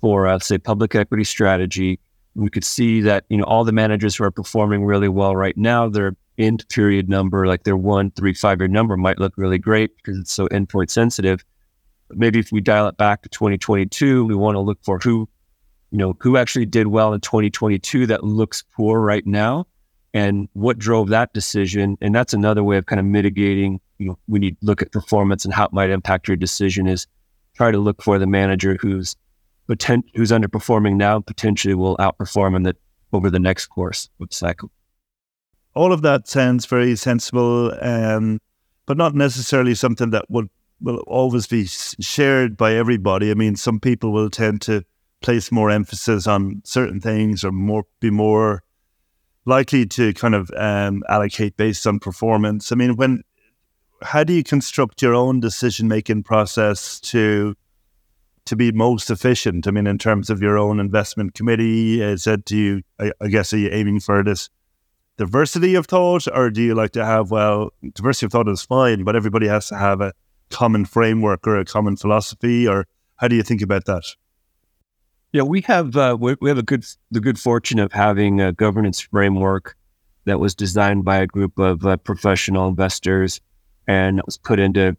for, uh, say, public equity strategy we could see that you know all the managers who are performing really well right now, their end period number, like their one, three, five year number, might look really great because it's so endpoint sensitive. But maybe if we dial it back to 2022, we want to look for who, you know, who actually did well in 2022 that looks poor right now, and what drove that decision. And that's another way of kind of mitigating. You know, when you look at performance and how it might impact your decision, is try to look for the manager who's potent, who's underperforming now potentially will outperform in the over the next course of cycle. All of that sounds very sensible, um, but not necessarily something that would will always be shared by everybody. I mean, some people will tend to place more emphasis on certain things or more be more likely to kind of um, allocate based on performance. I mean, when how do you construct your own decision making process to to be most efficient? I mean, in terms of your own investment committee, uh, said to you, I, I, guess, are you aiming for this diversity of thought, or do you like to have, well, diversity of thought is fine, but everybody has to have a common framework or a common philosophy, or how do you think about that? Yeah, we have uh, we, we have a good the good fortune of having a governance framework that was designed by a group of uh, professional investors, and was put into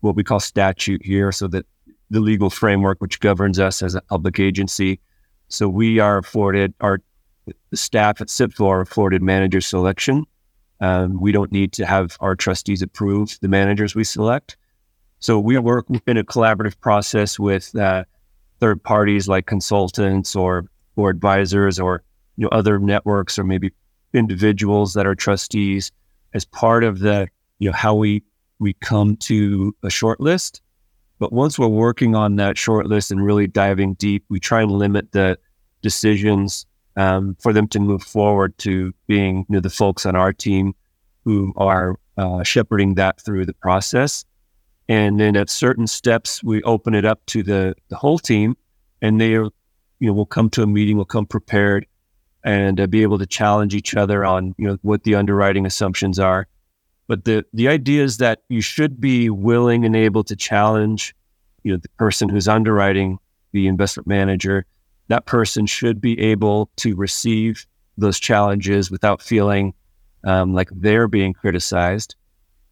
what we call statute here, so that the legal framework which governs us as a public agency. So we are afforded our the staff at SITFO are afforded manager selection. Um, we don't need to have our trustees approve the managers we select. So we work in a collaborative process with uh, third parties like consultants or or advisors or you know other networks or maybe individuals that are trustees as part of the you know how we we come to a short list but once we're working on that short list and really diving deep, we try and limit the decisions um, for them to move forward to being you know, the folks on our team who are uh, shepherding that through the process. And then at certain steps, we open it up to the, the whole team, and they are, you know, will come to a meeting, will come prepared, and uh, be able to challenge each other on you know what the underwriting assumptions are, but the the idea is that you should be willing and able to challenge, you know, the person who's underwriting the investment manager. That person should be able to receive those challenges without feeling um, like they're being criticized,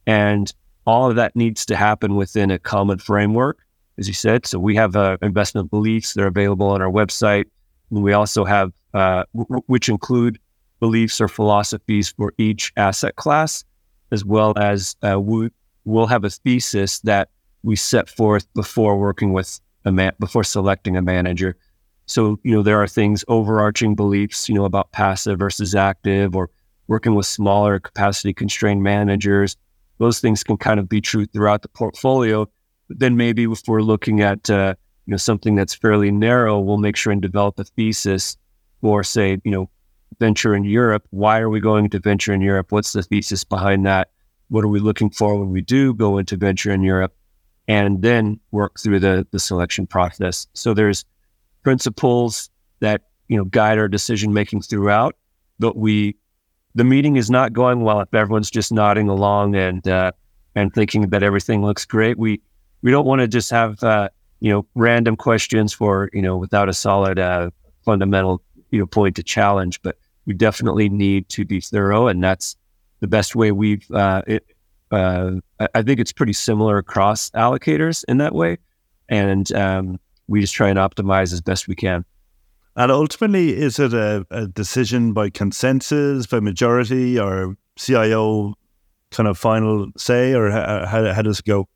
and all of that needs to happen within a common framework, as you said. So we have uh, investment beliefs that are available on our website, and we also have uh, w- which include beliefs or philosophies for each asset class as well as uh, we, will have a thesis that we set forth before working with a man, before selecting a manager. So, you know, there are things, overarching beliefs, you know, about passive versus active or working with smaller capacity constrained managers. Those things can kind of be true throughout the portfolio. But then maybe if we're looking at, uh, you know, something that's fairly narrow, we'll make sure and develop a thesis for, say, you know, venture in Europe. Why are we going to venture in Europe? What's the thesis behind that? What are we looking for when we do go into venture in Europe? And then work through the, the selection process. So there's principles that you know guide our decision making throughout. But we, the meeting is not going well if everyone's just nodding along and uh, and thinking that everything looks great. We we don't want to just have uh, you know random questions for you know without a solid uh, fundamental you know point to challenge, but we definitely need to be thorough, and that's the best way we've. Uh, it, uh, I think it's pretty similar across allocators in that way, and um, we just try and optimize as best we can. And ultimately, is it a, a decision by consensus, by majority, or CIO kind of final say, or how, how, how does it go?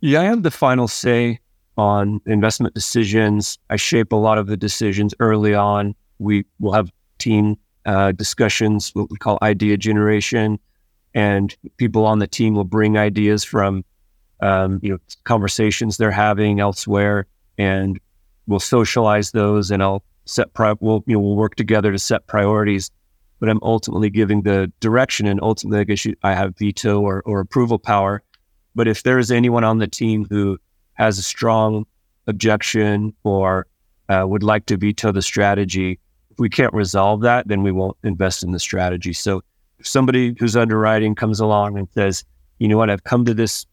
Yeah, I have the final say on investment decisions. I shape a lot of the decisions early on. We will have team uh, discussions, what we call idea generation, and people on the team will bring ideas from um, you know conversations they're having elsewhere, and we'll socialize those, and I'll set pri- we'll you know we'll work together to set priorities. But I'm ultimately giving the direction, and ultimately, I guess you, I have veto or, or approval power. But if there is anyone on the team who has a strong objection or uh, would like to veto the strategy, if we can't resolve that, then we won't invest in the strategy. So if somebody who's underwriting comes along and says, you know what, I've come to this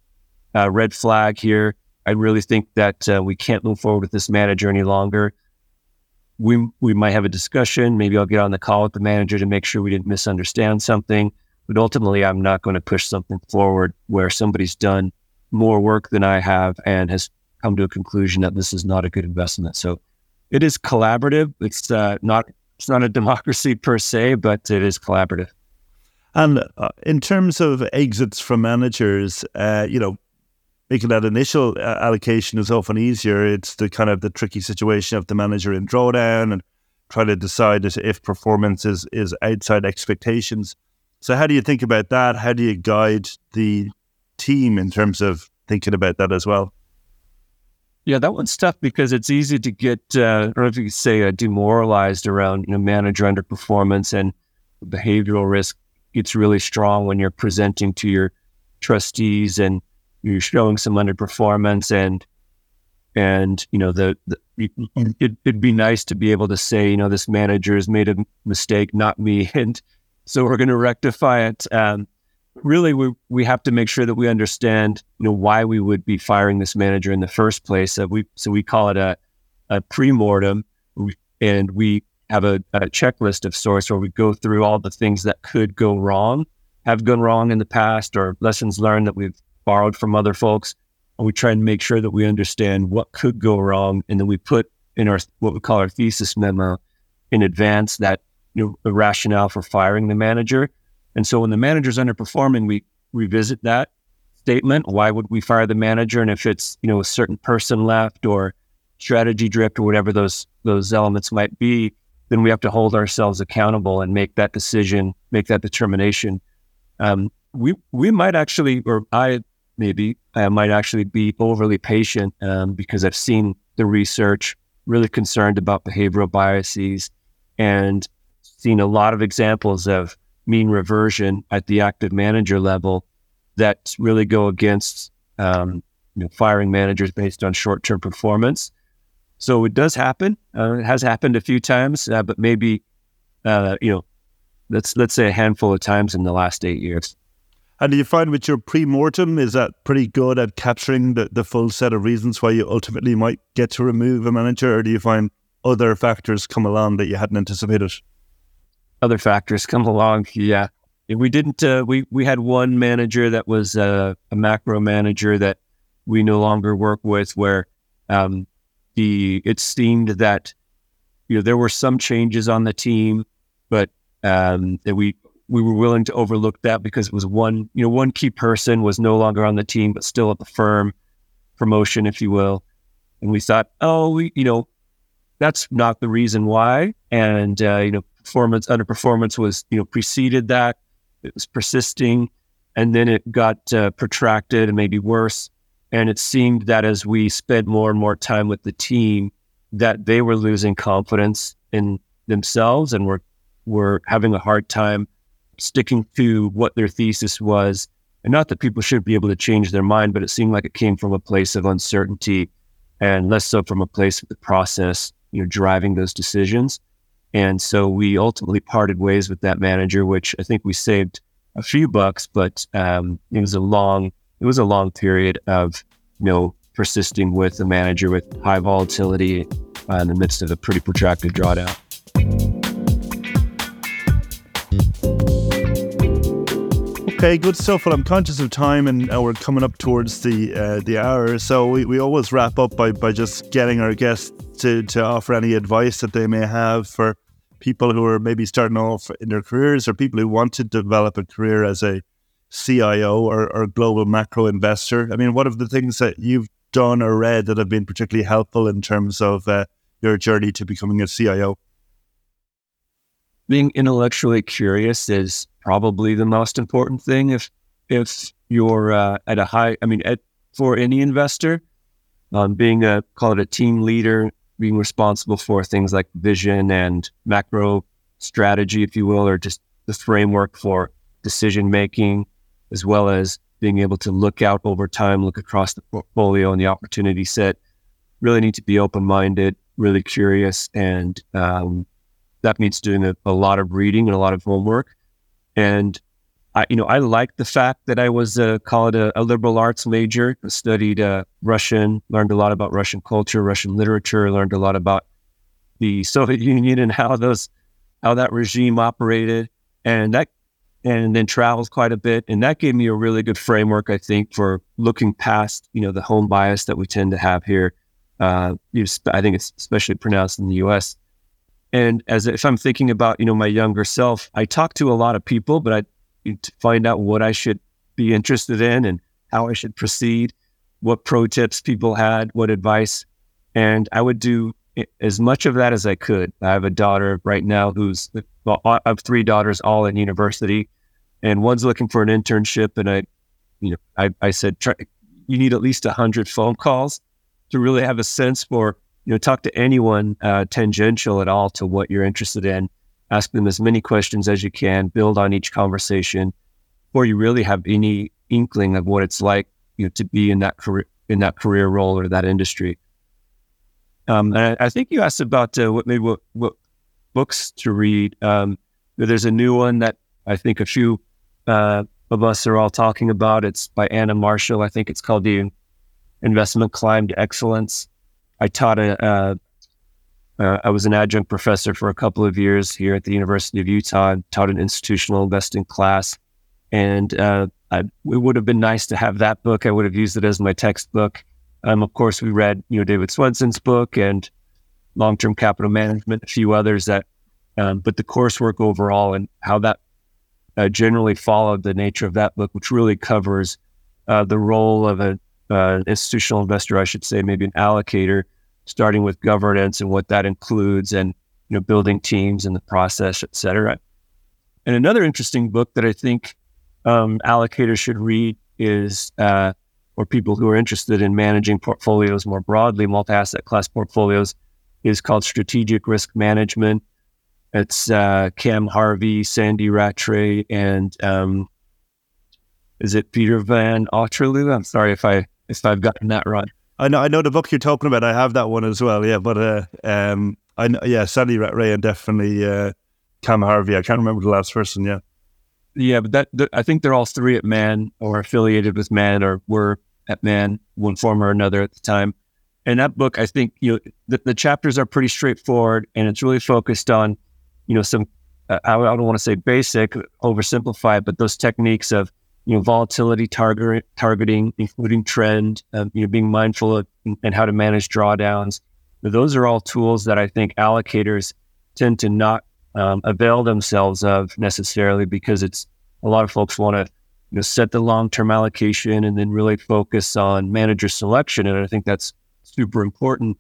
uh, red flag here. I really think that uh, we can't move forward with this manager any longer. We we might have a discussion. Maybe I'll get on the call with the manager to make sure we didn't misunderstand something. But ultimately, I'm not going to push something forward where somebody's done more work than I have and has come to a conclusion that this is not a good investment. So it is collaborative. It's uh, not it's not a democracy per se, but it is collaborative. And uh, in terms of exits from managers, uh, you know, making that initial uh, allocation is often easier. It's the kind of the tricky situation of the manager in drawdown and try to decide if performance is is outside expectations. So how do you think about that? How do you guide the team in terms of thinking about that as well? Yeah, that one's tough because it's easy to get, uh, I don't know if you could say, uh, demoralized around you know manager underperformance and behavioral risk gets really strong when you're presenting to your trustees and you're showing some underperformance and and you know the, the it, would be nice to be able to say you know this manager has made a mistake not me and so we're going to rectify it. Um, really we, we have to make sure that we understand you know why we would be firing this manager in the first place. Uh, we so we call it a, a pre-mortem. And we have a, a checklist of sorts where we go through all the things that could go wrong have gone wrong in the past or lessons learned that we've borrowed from other folks. And we try and make sure that we understand what could go wrong. And then we put in our, what we call our thesis memo in advance that, you know, the rationale for firing the manager. And so when the manager's underperforming, we revisit that statement. Why would we fire the manager? And if it's, you know, a certain person left or strategy drift or whatever those, those elements might be, then we have to hold ourselves accountable and make that decision, make that determination. Um, we we might actually, or I maybe I might actually be overly patient um, because I've seen the research, really concerned about behavioral biases, and seen a lot of examples of mean reversion at the active manager level that really go against um, you know, firing managers based on short-term performance. So it does happen. Uh, it has happened a few times, uh, but maybe uh, you know, let's let's say a handful of times in the last eight years. And do you find with your pre-mortem, is that pretty good at capturing the, the full set of reasons why you ultimately might get to remove a manager? Or do you find other factors come along that you hadn't anticipated? Other factors come along, yeah. We didn't, uh, we, we had one manager that was uh, a macro manager that we no longer work with where um, the, it seemed that, you know, there were some changes on the team, but um, that we we were willing to overlook that because it was one, you know, one key person was no longer on the team, but still at the firm, promotion, if you will. And we thought, oh, we, you know, that's not the reason why. And, uh, you know, performance, underperformance was, you know, preceded that. It was persisting. And then it got uh, protracted and maybe worse. And it seemed that as we spent more and more time with the team, that they were losing confidence in themselves and were, were having a hard time sticking to what their thesis was. And not that people should be able to change their mind, but it seemed like it came from a place of uncertainty and less so from a place of the process, you know, driving those decisions. And so we ultimately parted ways with that manager, which I think we saved a few bucks, but um, it was a long, it was a long period of, you know, persisting with a manager with high volatility uh, in the midst of a pretty protracted drawdown. Okay, good stuff. Well, I'm conscious of time, and uh, we're coming up towards the uh, the hour. So we, we always wrap up by, by just getting our guests to, to offer any advice that they may have for people who are maybe starting off in their careers or people who want to develop a career as a CIO or, or global macro investor. I mean, what are the things that you've done or read that have been particularly helpful in terms of uh, your journey to becoming a CIO? Being intellectually curious is probably the most important thing. If if you're uh, at a high, I mean, at, for any investor, um, being a call it a team leader, being responsible for things like vision and macro strategy, if you will, or just the framework for decision making, as well as being able to look out over time, look across the portfolio and the opportunity set. Really need to be open minded, really curious, and um, that means doing a, a, lot of reading and a lot of homework. And I, you know, I like the fact that I was uh, call it a, a, liberal arts major. I studied uh, Russian, learned a lot about Russian culture, Russian literature, learned a lot about the Soviet Union and how those how that regime operated, and that and then traveled quite a bit. And that gave me a really good framework, I think, for looking past, you know, the home bias that we tend to have here. Uh, I think it's especially pronounced in the U.S. And as if I'm thinking about, you know, my younger self, I talk to a lot of people, but I to find out what I should be interested in and how I should proceed, what pro tips people had, what advice, and I would do as much of that as I could. I have a daughter right now who's well, I have three daughters all in university, and one's looking for an internship. And I, you know, I, I said, try, you need at least a hundred phone calls to really have a sense for, you know, talk to anyone uh, tangential at all to what you're interested in. Ask them as many questions as you can. Build on each conversation, or you really have any inkling of what it's like, you know, to be in that career in that career role or that industry. Um, and I, I, think you asked about uh, what maybe what, what books to read. Um, there's a new one that I think a few uh, of us are all talking about. It's by Anna Marshall. I think it's called The Investment Climb to Excellence. I taught a, uh, uh, I was an adjunct professor for a couple of years here at the University of Utah. Taught an institutional investing class, and uh, I, it would have been nice to have that book. I would have used it as my textbook. Um, of course, we read you know David Swensen's book and Long Term Capital Management, a few others that, um, but the coursework overall and how that uh, generally followed the nature of that book, which really covers uh, the role of an uh, institutional investor, I should say, maybe an allocator, starting with governance and what that includes, and you know, building teams and the process, et cetera. And another interesting book that I think um, allocators should read is, uh, or people who are interested in managing portfolios more broadly, multi-asset class portfolios, is called Strategic Risk Management it's uh, Cam Harvey, Sandy Rattray, and um, is it Peter Van Otterloo? I'm sorry if I if I've gotten that right. I know I know the book you're talking about. I have that one as well. Yeah, but uh, um, I know, yeah, Sandy Rattray and definitely uh, Cam Harvey. I can't remember the last person. Yeah, yeah, but that, I think they're all three at Man or affiliated with Man or were at Man one form or another at the time. And that book, I think you know the, the chapters are pretty straightforward, and it's really focused on you know, some, uh, I, don't want to say basic, oversimplified, but those techniques of, you know, volatility target, targeting, including trend, uh, you know, being mindful of and how to manage drawdowns. Those are all tools that I think allocators tend to not um, avail themselves of necessarily because it's a lot of folks want to you know set the long term allocation and then really focus on manager selection, and I think that's super important.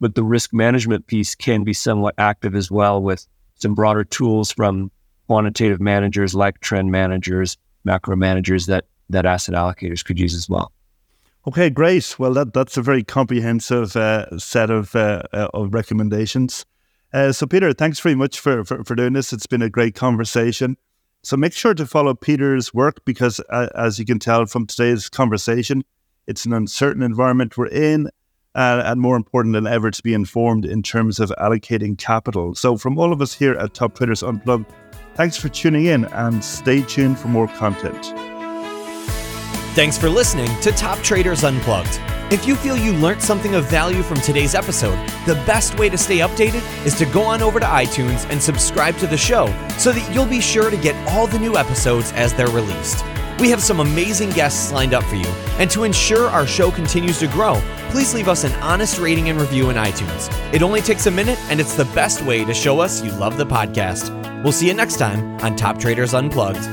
But the risk management piece can be somewhat active as well with some broader tools from quantitative managers like trend managers, macro managers that that asset allocators could use as well. Okay, great. Well, that that's a very comprehensive uh, set of uh, uh, of recommendations. Uh, so, Peter, thanks very much for, for, for doing this. It's been a great conversation. So, make sure to follow Peter's work because, uh, as you can tell from today's conversation, it's an uncertain environment we're in, uh, and more important than ever to be informed in terms of allocating capital. So, from all of us here at Top Traders Unplugged, thanks for tuning in and stay tuned for more content. Thanks for listening to Top Traders Unplugged. If you feel you learned something of value from today's episode, the best way to stay updated is to go on over to iTunes and subscribe to the show so that you'll be sure to get all the new episodes as they're released. We have some amazing guests lined up for you, and to ensure our show continues to grow, please leave us an honest rating and review in iTunes. It only takes a minute, and it's the best way to show us you love the podcast. We'll see you next time on Top Traders Unplugged.